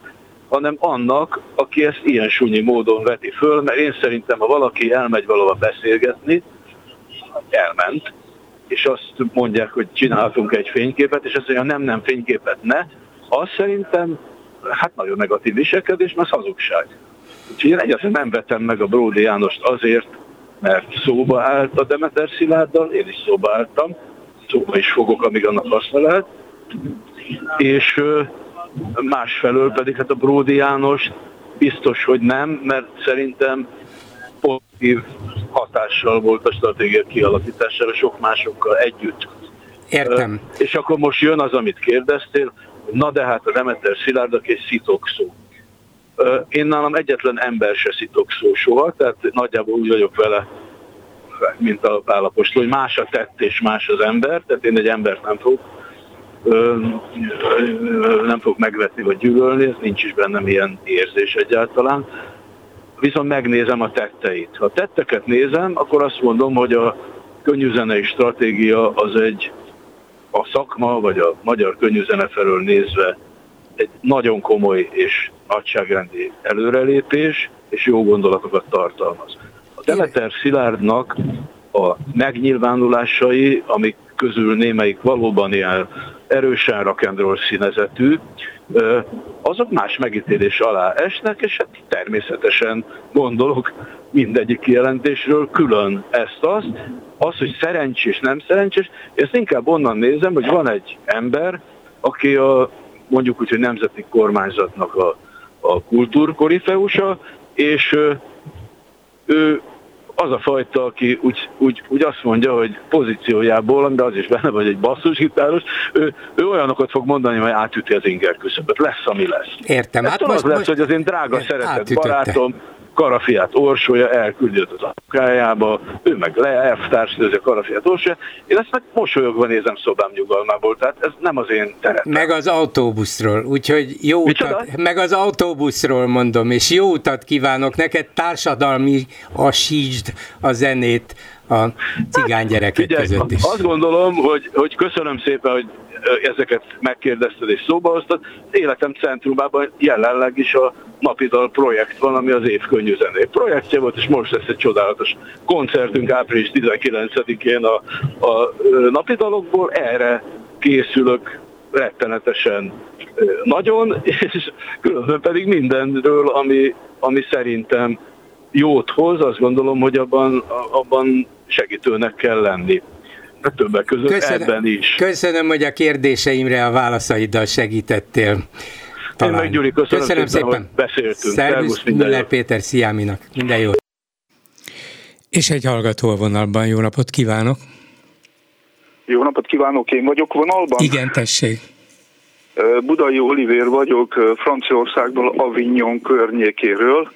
hanem annak, aki ezt ilyen sunyi módon veti föl, mert én szerintem, ha valaki elmegy valahova beszélgetni, elment, és azt mondják, hogy csinálhatunk egy fényképet, és azt mondja, nem, nem, fényképet ne, az szerintem hát nagyon negatív viselkedés, mert hazugság. Úgyhogy én egyáltalán nem vetem meg a Bródi Jánost azért, mert szóba állt a Demeter Szilárddal, én is szóba álltam, szóba is fogok, amíg annak haszna lehet, és másfelől pedig hát a Bródi János biztos, hogy nem, mert szerintem pozitív hatással volt a stratégia kialakítására sok másokkal együtt. Értem. És akkor most jön az, amit kérdeztél, na de hát a Demeter Szilárd, egy szitokszó. Én nálam egyetlen ember se szó soha, tehát nagyjából úgy vagyok vele, mint a állapostól, hogy más a tett és más az ember, tehát én egy embert nem fogok nem fog megvetni vagy gyűlölni, ez nincs is bennem ilyen érzés egyáltalán. Viszont megnézem a tetteit. Ha a tetteket nézem, akkor azt mondom, hogy a könnyűzenei stratégia az egy a szakma, vagy a magyar könnyűzene felől nézve egy nagyon komoly és nagyságrendi előrelépés, és jó gondolatokat tartalmaz. A Demeter Szilárdnak a megnyilvánulásai, amik közül némelyik valóban ilyen erősen rock'n'roll színezetű, azok más megítélés alá esnek, és hát természetesen gondolok mindegyik kijelentésről külön ezt-azt. Az, hogy szerencsés, nem szerencsés, ezt inkább onnan nézem, hogy van egy ember, aki a mondjuk úgy, hogy nemzeti kormányzatnak a, a kultúrkorifeusa, és ő az a fajta, aki úgy, úgy, úgy azt mondja, hogy pozíciójából, de az is benne vagy egy basszusgitáros, ő, ő olyanokat fog mondani, hogy átüti az inger küszöböt. Lesz, ami lesz. Értem. hát most, lesz, most hogy az én drága szeretett átütötte. barátom, Karafiát Orsolya elküldi az apukájába, ő meg elvtársítőzi a Karafiát Orsolya. Én ezt meg mosolyogva nézem szobám nyugalmából, tehát ez nem az én terem. Meg az autóbuszról, úgyhogy jó utat, meg az autóbuszról mondom, és jó utat kívánok neked, társadalmi asítsd a zenét a cigány gyerekek hát, között is. Azt gondolom, hogy, hogy köszönöm szépen, hogy ezeket megkérdezted és szóba hoztad. Életem centrumában jelenleg is a Napidal projekt van, ami az év könnyű zené projektje volt, és most lesz egy csodálatos koncertünk április 19-én a, a Napidalokból. Erre készülök rettenetesen nagyon, és különben pedig mindenről, ami, ami szerintem jót hoz, azt gondolom, hogy abban, abban segítőnek kell lenni. Többek között köszönöm, ebben is. Köszönöm, hogy a kérdéseimre a válaszaiddal segítettél. Talán. Én meg Gyuri, köszönöm, köszönöm szépen, szépen. hogy beszéltünk. Szervusz, Müller Péter Sziáminak. Minden jót. És egy hallgató a vonalban. Jó napot kívánok! Jó napot kívánok, én vagyok vonalban? Igen, tessék. Budai Olivér vagyok, Franciaországból, Avignon környékéről.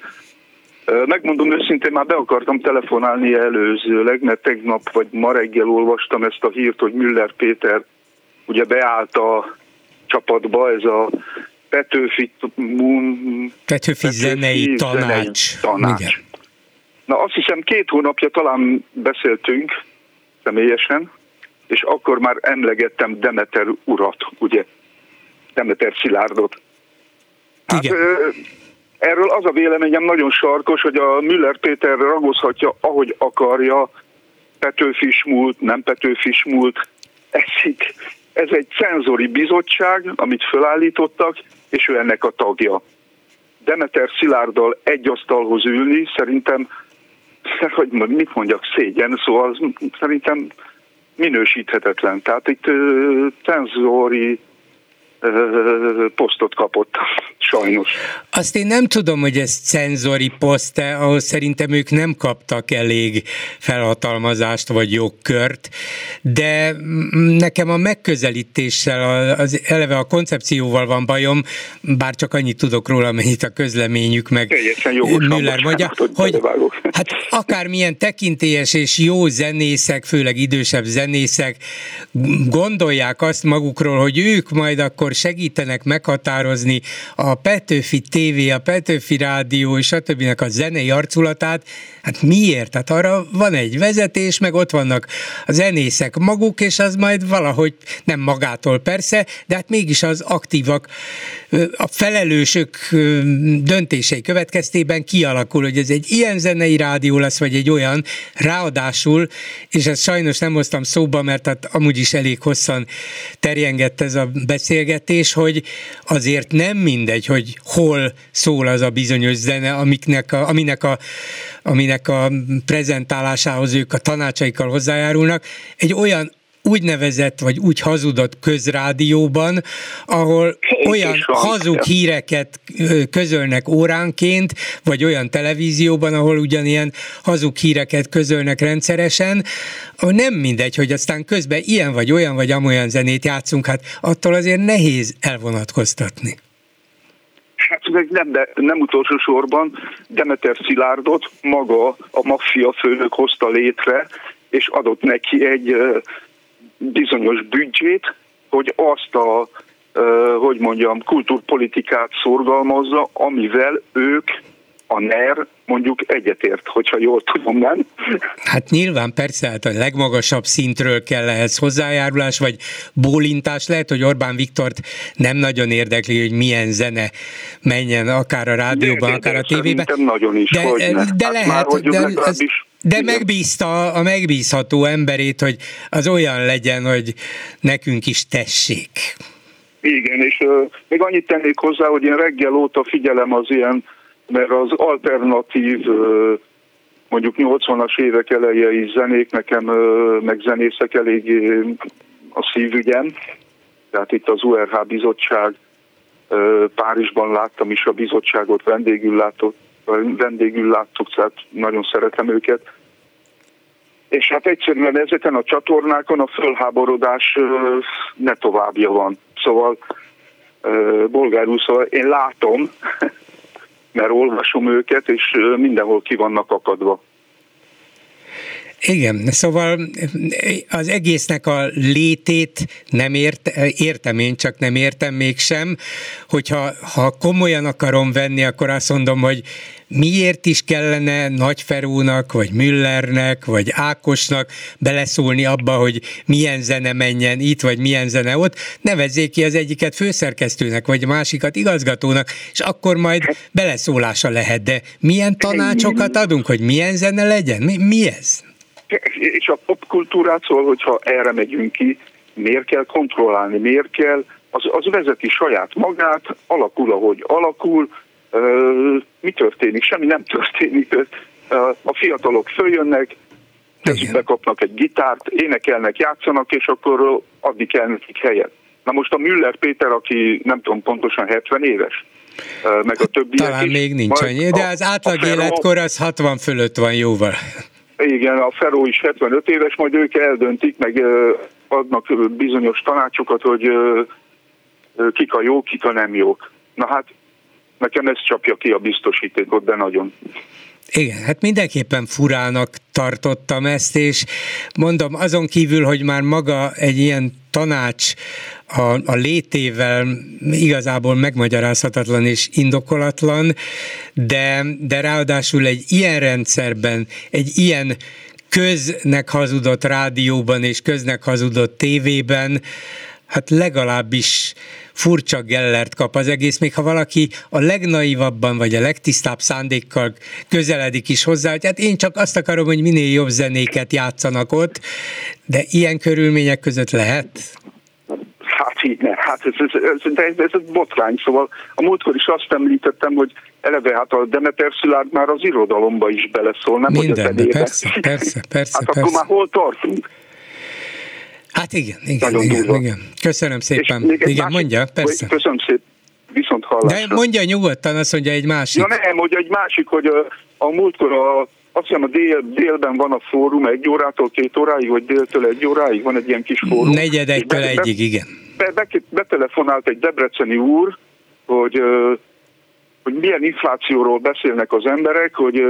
Megmondom őszintén, már be akartam telefonálni előzőleg, mert tegnap vagy ma reggel olvastam ezt a hírt, hogy Müller Péter ugye beállt a csapatba, ez a Petőfi, Petőfi, Petőfi zenei tanács. tanács. Igen. Na azt hiszem két hónapja talán beszéltünk személyesen, és akkor már emlegettem Demeter urat, ugye? Demeter Szilárdot. Hát, Igen. Erről az a véleményem nagyon sarkos, hogy a Müller Péter ragozhatja, ahogy akarja, Petőfis múlt, nem Petőfis múlt. Ez, ez egy cenzori bizottság, amit felállítottak, és ő ennek a tagja. Demeter Szilárddal egy asztalhoz ülni, szerintem, hogy mit mondjak, szégyen, szóval szerintem minősíthetetlen. Tehát itt cenzori posztot kapott, sajnos. Azt én nem tudom, hogy ez cenzori poszt-e, ahhoz szerintem ők nem kaptak elég felhatalmazást vagy jogkört, de nekem a megközelítéssel, az eleve a koncepcióval van bajom, bár csak annyit tudok róla, amennyit a közleményük meg Müller mondja, hogy hát akármilyen tekintélyes és jó zenészek, főleg idősebb zenészek gondolják azt magukról, hogy ők majd akkor segítenek meghatározni a Petőfi TV, a Petőfi Rádió és a többinek a zenei arculatát, hát miért? Hát arra van egy vezetés, meg ott vannak a zenészek maguk, és az majd valahogy nem magától persze, de hát mégis az aktívak, a felelősök döntései következtében kialakul, hogy ez egy ilyen zenei rádió lesz, vagy egy olyan, ráadásul, és ezt sajnos nem hoztam szóba, mert hát amúgy is elég hosszan terjengett ez a beszélgetés, hogy azért nem mindegy, hogy hol szól az a bizonyos zene, amiknek a, aminek, a, aminek a prezentálásához ők a tanácsaikkal hozzájárulnak. Egy olyan úgynevezett vagy úgy hazudott közrádióban, ahol olyan hazug híreket közölnek óránként, vagy olyan televízióban, ahol ugyanilyen hazug híreket közölnek rendszeresen, nem mindegy, hogy aztán közben ilyen vagy olyan vagy amolyan zenét játszunk, hát attól azért nehéz elvonatkoztatni. Hát meg nem, de nem utolsó sorban Demeter Szilárdot maga a maffia főnök hozta létre, és adott neki egy bizonyos büdzsét, hogy azt a, hogy mondjam, kultúrpolitikát szorgalmazza, amivel ők a NER mondjuk egyetért, hogyha jól tudom, nem? Hát nyilván persze, hát a legmagasabb szintről kell ehhez hozzájárulás, vagy bólintás. Lehet, hogy Orbán Viktort nem nagyon érdekli, hogy milyen zene menjen akár a rádióban, de, akár a tévében. nagyon is, de, de hát lehet, már, de, ez, de megbízta a megbízható emberét, hogy az olyan legyen, hogy nekünk is tessék. Igen, és uh, még annyit tennék hozzá, hogy én reggel óta figyelem az ilyen, mert az alternatív mondjuk 80-as évek elejei zenék nekem, meg zenészek elég a szívügyem. Tehát itt az URH bizottság, Párizsban láttam is a bizottságot, vendégül, látott, vendégül láttuk, tehát nagyon szeretem őket és hát egyszerűen ezeken a csatornákon a fölháborodás ne továbbja van. Szóval bolgárul, szóval én látom, mert olvasom őket, és mindenhol ki vannak akadva. Igen, szóval az egésznek a létét nem ért, értem én, csak nem értem mégsem, hogyha ha komolyan akarom venni, akkor azt mondom, hogy miért is kellene Nagyferónak, vagy Müllernek, vagy Ákosnak beleszólni abba, hogy milyen zene menjen itt, vagy milyen zene ott, nevezzék ki az egyiket főszerkesztőnek, vagy a másikat igazgatónak, és akkor majd beleszólása lehet. De milyen tanácsokat adunk, hogy milyen zene legyen? Mi, mi ez? És a popkultúrát szól, hogyha erre megyünk ki, miért kell kontrollálni, miért kell, az, az vezeti saját magát, alakul, ahogy alakul, mi történik? Semmi nem történik. A fiatalok följönnek, kezükbe kapnak egy gitárt, énekelnek, játszanak, és akkor adni kell nekik helyet. Na most a Müller Péter, aki nem tudom pontosan 70 éves, meg a többi. Talán is, még nincs annyi, de az átlag életkor az 60 fölött van jóval. Igen, a Feró is 75 éves, majd ők eldöntik, meg adnak bizonyos tanácsokat, hogy kik a jók, kik a nem jók. Na hát nekem ez csapja ki a biztosítékot, de nagyon. Igen, hát mindenképpen furának tartottam ezt, és mondom, azon kívül, hogy már maga egy ilyen tanács a, a létével igazából megmagyarázhatatlan és indokolatlan, de, de ráadásul egy ilyen rendszerben, egy ilyen köznek hazudott rádióban és köznek hazudott tévében, hát legalábbis furcsa gellert kap az egész, még ha valaki a legnaivabban vagy a legtisztább szándékkal közeledik is hozzá, hogy hát én csak azt akarom, hogy minél jobb zenéket játszanak ott, de ilyen körülmények között lehet? Hát ne, hát ez, ez, ez, de ez, ez, ez botrány, szóval a múltkor is azt említettem, hogy eleve hát a Demeter Szilárd már az irodalomba is beleszól, nem Mindenbe, hogy a persze, persze, persze. Hát persze. akkor már hol tartunk? Hát igen, igen, Nagyon igen, durva. igen. Köszönöm szépen. Igen, másik, mondja, persze. Köszönöm szépen. Viszont hallásra. De mondja nyugodtan, azt mondja egy másik. Ja nem, mondja egy másik, hogy a, a múltkor a, azt hiszem a dél, délben van a fórum egy órától két óráig, vagy déltől egy óráig van egy ilyen kis fórum. Negyed egytől be, egyig, igen. Be, be, betelefonált egy debreceni úr, hogy hogy milyen inflációról beszélnek az emberek, hogy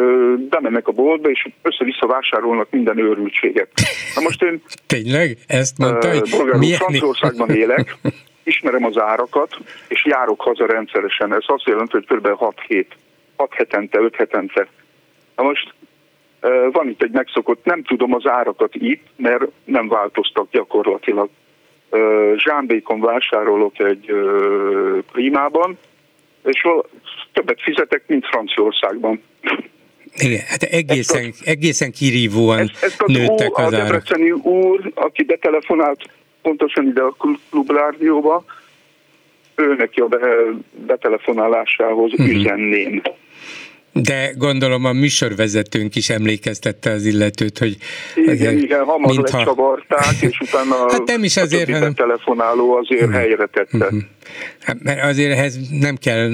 bemennek a boltba, és össze-vissza vásárolnak minden őrültséget. Na most én... Tényleg? Ezt mondta, hogy milyen... Franciaországban élek, ismerem az árakat, és járok haza rendszeresen. Ez azt jelenti, hogy kb. 6 hét, 6 hetente, 5 hetente. Na most van itt egy megszokott, nem tudom az árakat itt, mert nem változtak gyakorlatilag. Zsámbékon vásárolok egy primában, és többet fizetek, mint Franciaországban. Igen, hát egészen, ezt egészen kirívóan ezt, ezt az nőttek úr, az árak. A úr, aki betelefonált pontosan ide a klubrádióba, ő neki a betelefonálásához uh-huh. üzenném. De gondolom a műsorvezetőnk is emlékeztette az illetőt, hogy... Igen, igen, hamar mintha... lecsavarták, és utána hát nem is azért, a hanem... telefonáló azért uh-huh. helyre tette. Uh-huh. Hát, mert azért ehhez nem kell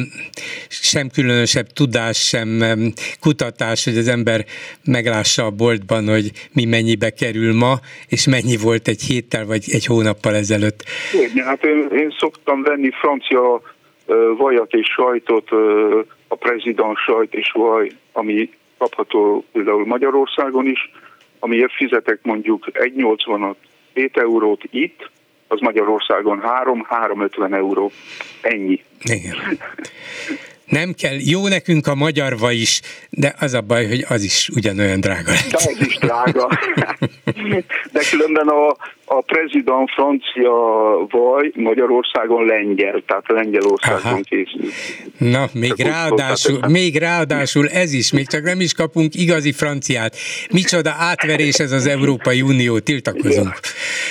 sem különösebb tudás, sem kutatás, hogy az ember meglássa a boltban, hogy mi mennyibe kerül ma, és mennyi volt egy héttel vagy egy hónappal ezelőtt. Igen, hát én, én szoktam venni francia vajat és sajtot a prezident sajt és vaj, ami kapható például Magyarországon is, amiért fizetek mondjuk 1,80-at, 7 eurót itt, az Magyarországon 3-350 euró. Ennyi. Igen. Nem kell, jó nekünk a magyar vaj is, de az a baj, hogy az is ugyanolyan drága. De az is drága. De különben a, a prezident francia vaj Magyarországon lengyel, tehát Lengyelországon készül. Na, még ráadásul, még ráadásul ez is, még csak nem is kapunk igazi franciát. Micsoda átverés ez az Európai Unió, tiltakozunk.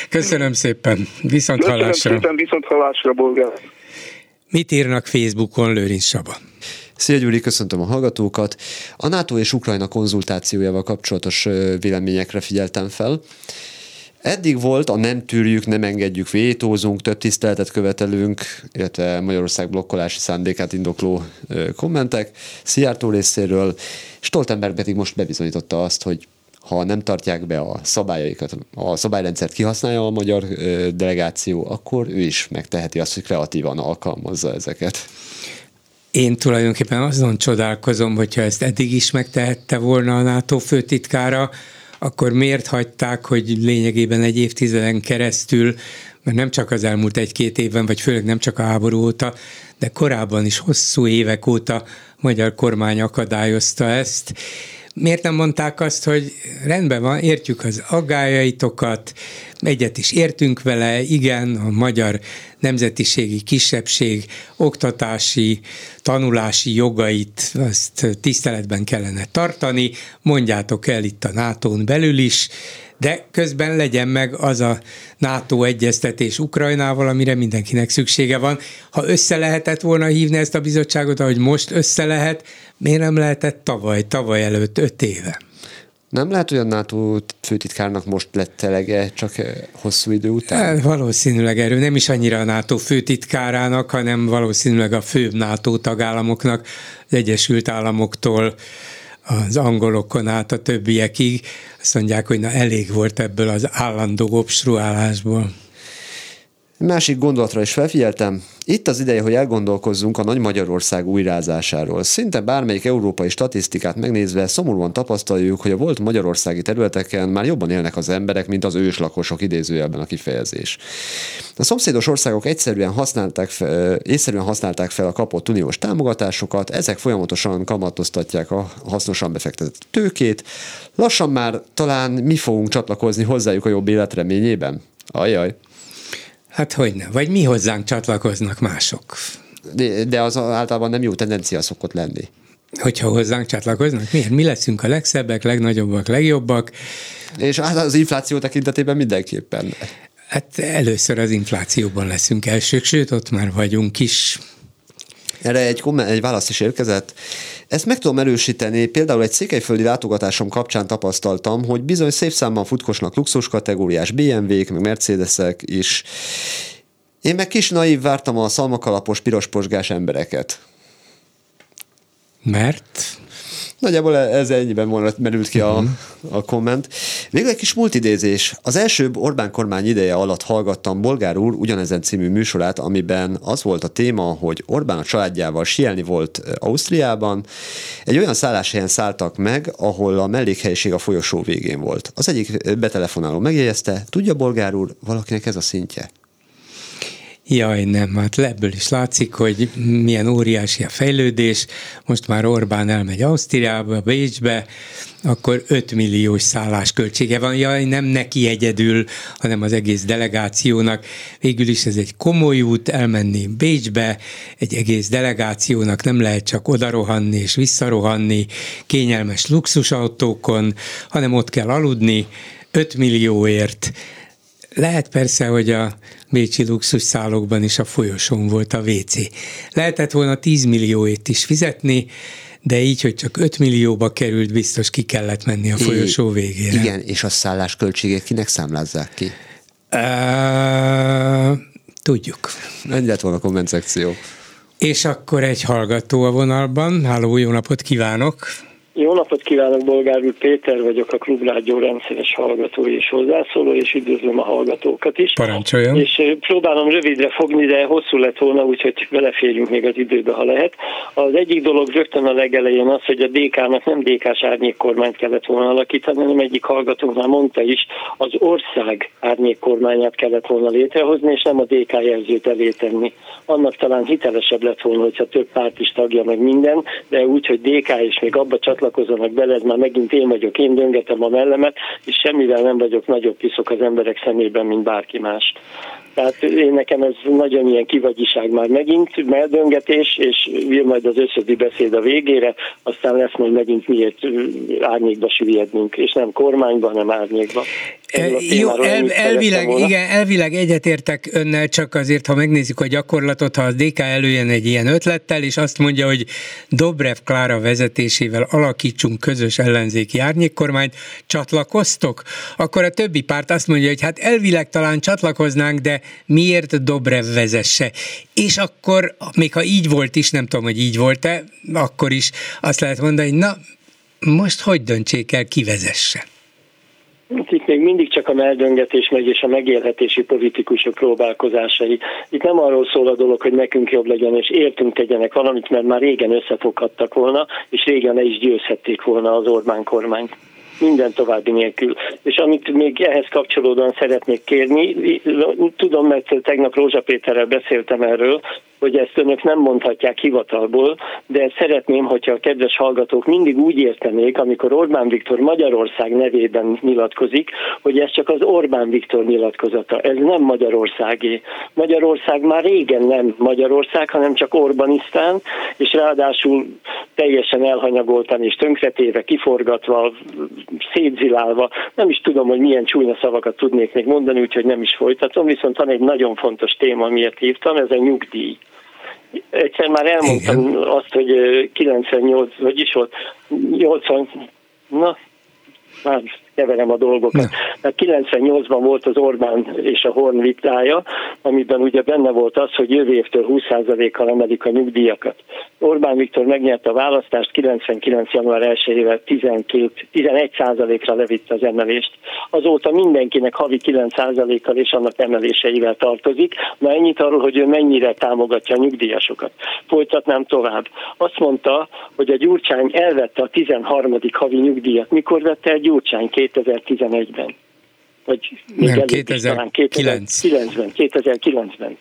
Köszönöm szépen, viszont hallásra. Köszönöm szépen, viszont hallásra, Bolgár. Mit írnak Facebookon Lőrinc Saba? Szia Gyuri, köszöntöm a hallgatókat. A NATO és Ukrajna konzultációjával kapcsolatos véleményekre figyeltem fel. Eddig volt a nem tűrjük, nem engedjük, vétózunk, több tiszteletet követelünk, illetve Magyarország blokkolási szándékát indokló kommentek Szijjártó részéről. Stoltenberg pedig most bebizonyította azt, hogy ha nem tartják be a szabályaikat, a szabályrendszert kihasználja a magyar delegáció, akkor ő is megteheti azt, hogy kreatívan alkalmazza ezeket. Én tulajdonképpen azon csodálkozom, hogyha ezt eddig is megtehette volna a NATO főtitkára, akkor miért hagyták, hogy lényegében egy évtizeden keresztül, mert nem csak az elmúlt egy-két évben, vagy főleg nem csak a háború óta, de korábban is hosszú évek óta magyar kormány akadályozta ezt, miért nem mondták azt, hogy rendben van, értjük az aggájaitokat, egyet is értünk vele, igen, a magyar nemzetiségi kisebbség oktatási, tanulási jogait azt tiszteletben kellene tartani, mondjátok el itt a nato belül is, de közben legyen meg az a NATO egyeztetés Ukrajnával, amire mindenkinek szüksége van. Ha össze lehetett volna hívni ezt a bizottságot, ahogy most össze lehet, miért nem lehetett tavaly, tavaly előtt öt éve? Nem lehet, hogy a NATO főtitkárnak most lett elege, csak eh, hosszú idő után? Hát, valószínűleg erő nem is annyira a NATO főtitkárának, hanem valószínűleg a főbb NATO tagállamoknak, az Egyesült Államoktól az angolokon át a többiekig, azt mondják, hogy na elég volt ebből az állandó obstruálásból. Másik gondolatra is felfigyeltem, itt az ideje, hogy elgondolkozzunk a Nagy Magyarország újrázásáról. Szinte bármelyik európai statisztikát megnézve szomorúan tapasztaljuk, hogy a volt magyarországi területeken már jobban élnek az emberek, mint az őslakosok idézőjelben a kifejezés. A szomszédos országok egyszerűen használták fel, észszerűen használták fel a kapott uniós támogatásokat, ezek folyamatosan kamatoztatják a hasznosan befektetett tőkét. Lassan már talán mi fogunk csatlakozni hozzájuk a jobb élet reményében? Ajaj. Hát hogy ne, vagy mi hozzánk csatlakoznak mások. De, de az általában nem jó tendencia szokott lenni. Hogyha hozzánk csatlakoznak? Miért? Mi leszünk a legszebbek, legnagyobbak, legjobbak? És hát az infláció tekintetében mindenképpen. Hát először az inflációban leszünk elsők, sőt, ott már vagyunk is. Erre egy, komment, egy válasz is érkezett. Ezt meg tudom erősíteni, például egy székelyföldi látogatásom kapcsán tapasztaltam, hogy bizony szép számban futkosnak luxus kategóriás BMW-k, meg Mercedesek is. Én meg kis naív vártam a szalmakalapos, pirosposgás embereket. Mert? Nagyjából ez ennyiben merült ki a, mhm. a komment. Végül egy kis multidézés. Az első Orbán kormány ideje alatt hallgattam Bolgár úr ugyanezen című műsorát, amiben az volt a téma, hogy Orbán a családjával sielni volt Ausztriában. Egy olyan szálláshelyen szálltak meg, ahol a mellékhelyiség a folyosó végén volt. Az egyik betelefonáló megjegyezte, tudja Bolgár úr, valakinek ez a szintje? Jaj, nem, hát ebből is látszik, hogy milyen óriási a fejlődés. Most már Orbán elmegy Ausztriába, Bécsbe, akkor 5 milliós szállásköltsége van. Jaj, nem neki egyedül, hanem az egész delegációnak. Végül is ez egy komoly út, elmenni Bécsbe, egy egész delegációnak nem lehet csak odarohanni és visszarohanni kényelmes luxusautókon, hanem ott kell aludni, 5 millióért lehet persze, hogy a bécsi luxusszállókban is a folyosón volt a WC. Lehetett volna 10 millióét is fizetni, de így, hogy csak 5 millióba került, biztos ki kellett menni a folyosó végére. Igen, és a szállás költségét kinek számlázzák ki? Uh, tudjuk. Ennyi lett volna a komment szekció. És akkor egy hallgató a vonalban. Háló, jó napot kívánok! Jó napot kívánok, Bolgár úr Péter vagyok, a Klubrádió rendszeres hallgató és hozzászóló, és üdvözlöm a hallgatókat is. Parancsoljon. És próbálom rövidre fogni, de hosszú lett volna, úgyhogy beleférjünk még az időbe, ha lehet. Az egyik dolog rögtön a legelején az, hogy a DK-nak nem DK-s árnyékkormányt kellett volna alakítani, hanem egyik hallgatónk már mondta is, az ország árnyékkormányát kellett volna létrehozni, és nem a DK jelzőt elé tenni. Annak talán hitelesebb lett volna, hogyha több párt is tagja meg minden, de úgy, hogy DK és még abba csatlakozik, csatlakozzanak bele, ez már megint én vagyok, én döngetem a mellemet, és semmivel nem vagyok nagyobb piszok az emberek szemében, mint bárki más. Tehát én nekem ez nagyon ilyen kivagyiság már megint, meldöngetés, és jön majd az összödi beszéd a végére, aztán lesz majd megint miért árnyékba süllyednünk, és nem kormányba, hanem árnyékba. E, jó, el, elvileg, igen, elvileg egyetértek önnel, csak azért, ha megnézzük a gyakorlatot, ha az DK előjön egy ilyen ötlettel, és azt mondja, hogy Dobrev Klára vezetésével alakítsunk közös ellenzéki árnyékkormányt, csatlakoztok? Akkor a többi párt azt mondja, hogy hát elvileg talán csatlakoznánk, de miért Dobrev vezesse? És akkor, még ha így volt is, nem tudom, hogy így volt-e, akkor is azt lehet mondani, na, most hogy döntsék el, ki vezesse? Itt még mindig csak a meldöngetés megy, és a megélhetési politikusok próbálkozásai. Itt nem arról szól a dolog, hogy nekünk jobb legyen, és értünk tegyenek valamit, mert már régen összefoghattak volna, és régen ne is győzhették volna az Orbán kormányt minden további nélkül. És amit még ehhez kapcsolódóan szeretnék kérni, tudom, mert tegnap Rózsa Péterrel beszéltem erről, hogy ezt önök nem mondhatják hivatalból, de szeretném, hogyha a kedves hallgatók mindig úgy értenék, amikor Orbán Viktor Magyarország nevében nyilatkozik, hogy ez csak az Orbán Viktor nyilatkozata. Ez nem Magyarországé. Magyarország már régen nem Magyarország, hanem csak Orbanisztán, és ráadásul teljesen elhanyagoltan és tönkretéve, kiforgatva, szétzilálva. Nem is tudom, hogy milyen csúnya szavakat tudnék még mondani, úgyhogy nem is folytatom, viszont van egy nagyon fontos téma, miért hívtam, ez a nyugdíj. Egyszer már elmondtam Igen. azt, hogy 98, vagyis volt 80, na, már keverem a dolgokat. Mert 98-ban volt az Orbán és a Horn vitája, amiben ugye benne volt az, hogy jövő évtől 20%-kal emelik a nyugdíjakat. Orbán Viktor megnyerte a választást, 99. január 1-ével 12, 11%-ra levitte az emelést. Azóta mindenkinek havi 9%-kal és annak emeléseivel tartozik. Na ennyit arról, hogy ő mennyire támogatja a nyugdíjasokat. Folytatnám tovább. Azt mondta, hogy a Gyurcsány elvette a 13. havi nyugdíjat. Mikor vette el Gyurcsány? 2011-ben. Vagy még Nem, 2009. 2009-ben. 2009-ben.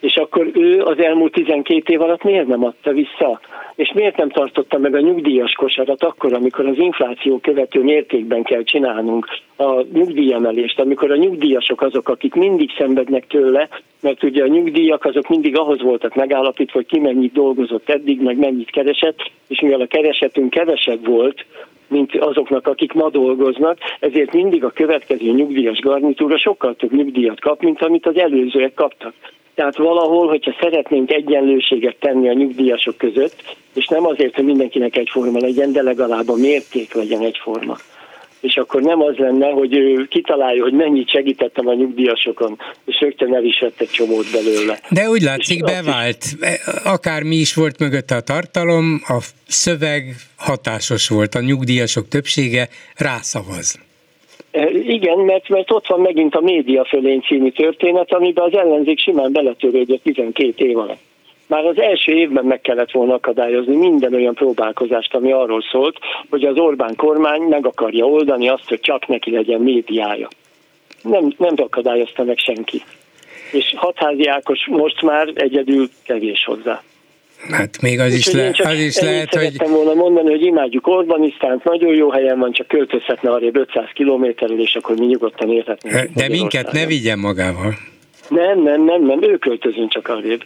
És akkor ő az elmúlt 12 év alatt miért nem adta vissza? És miért nem tartotta meg a nyugdíjas kosarat akkor, amikor az infláció követő mértékben kell csinálnunk a nyugdíjemelést, amikor a nyugdíjasok azok, akik mindig szenvednek tőle, mert ugye a nyugdíjak azok mindig ahhoz voltak megállapítva, hogy ki mennyit dolgozott eddig, meg mennyit keresett, és mivel a keresetünk kevesebb volt, mint azoknak, akik ma dolgoznak, ezért mindig a következő nyugdíjas garnitúra sokkal több nyugdíjat kap, mint amit az előzőek kaptak. Tehát valahol, hogyha szeretnénk egyenlőséget tenni a nyugdíjasok között, és nem azért, hogy mindenkinek egyforma legyen, de legalább a mérték legyen egyforma és akkor nem az lenne, hogy ő kitalálja, hogy mennyit segítettem a nyugdíjasokon, és rögtön el is vett egy csomót belőle. De úgy látszik, bevált. Akármi is volt mögötte a tartalom, a szöveg hatásos volt, a nyugdíjasok többsége rászavaz. E, igen, mert, mert ott van megint a média fölény című történet, amiben az ellenzék simán beletörődött 12 év alatt. Már az első évben meg kellett volna akadályozni minden olyan próbálkozást, ami arról szólt, hogy az Orbán kormány meg akarja oldani azt, hogy csak neki legyen médiája. Nem, nem akadályozta meg senki. És hatházi Ákos most már egyedül kevés hozzá. Hát még az is, le, az is lehet, hogy... Szerettem volna mondani, hogy imádjuk Orbanisztánt, nagyon jó helyen van, csak költözhetne arrébb 500 kilométerrel, és akkor mi nyugodtan érhetnénk. De minket ne vigyen magával. Nem, nem, nem, nem, ő költözünk csak arrébb.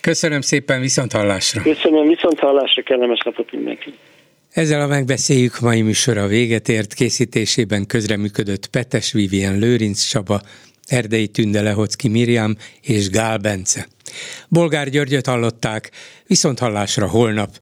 Köszönöm szépen, viszont hallásra. Köszönöm, viszont hallásra, kellemes napot mindenki. Ezzel a megbeszéljük mai műsora véget ért, készítésében közreműködött Petes Vivien Lőrinc Csaba, Erdei Tünde Lehocki Miriam és Gál Bence. Bolgár Györgyöt hallották, viszont hallásra holnap,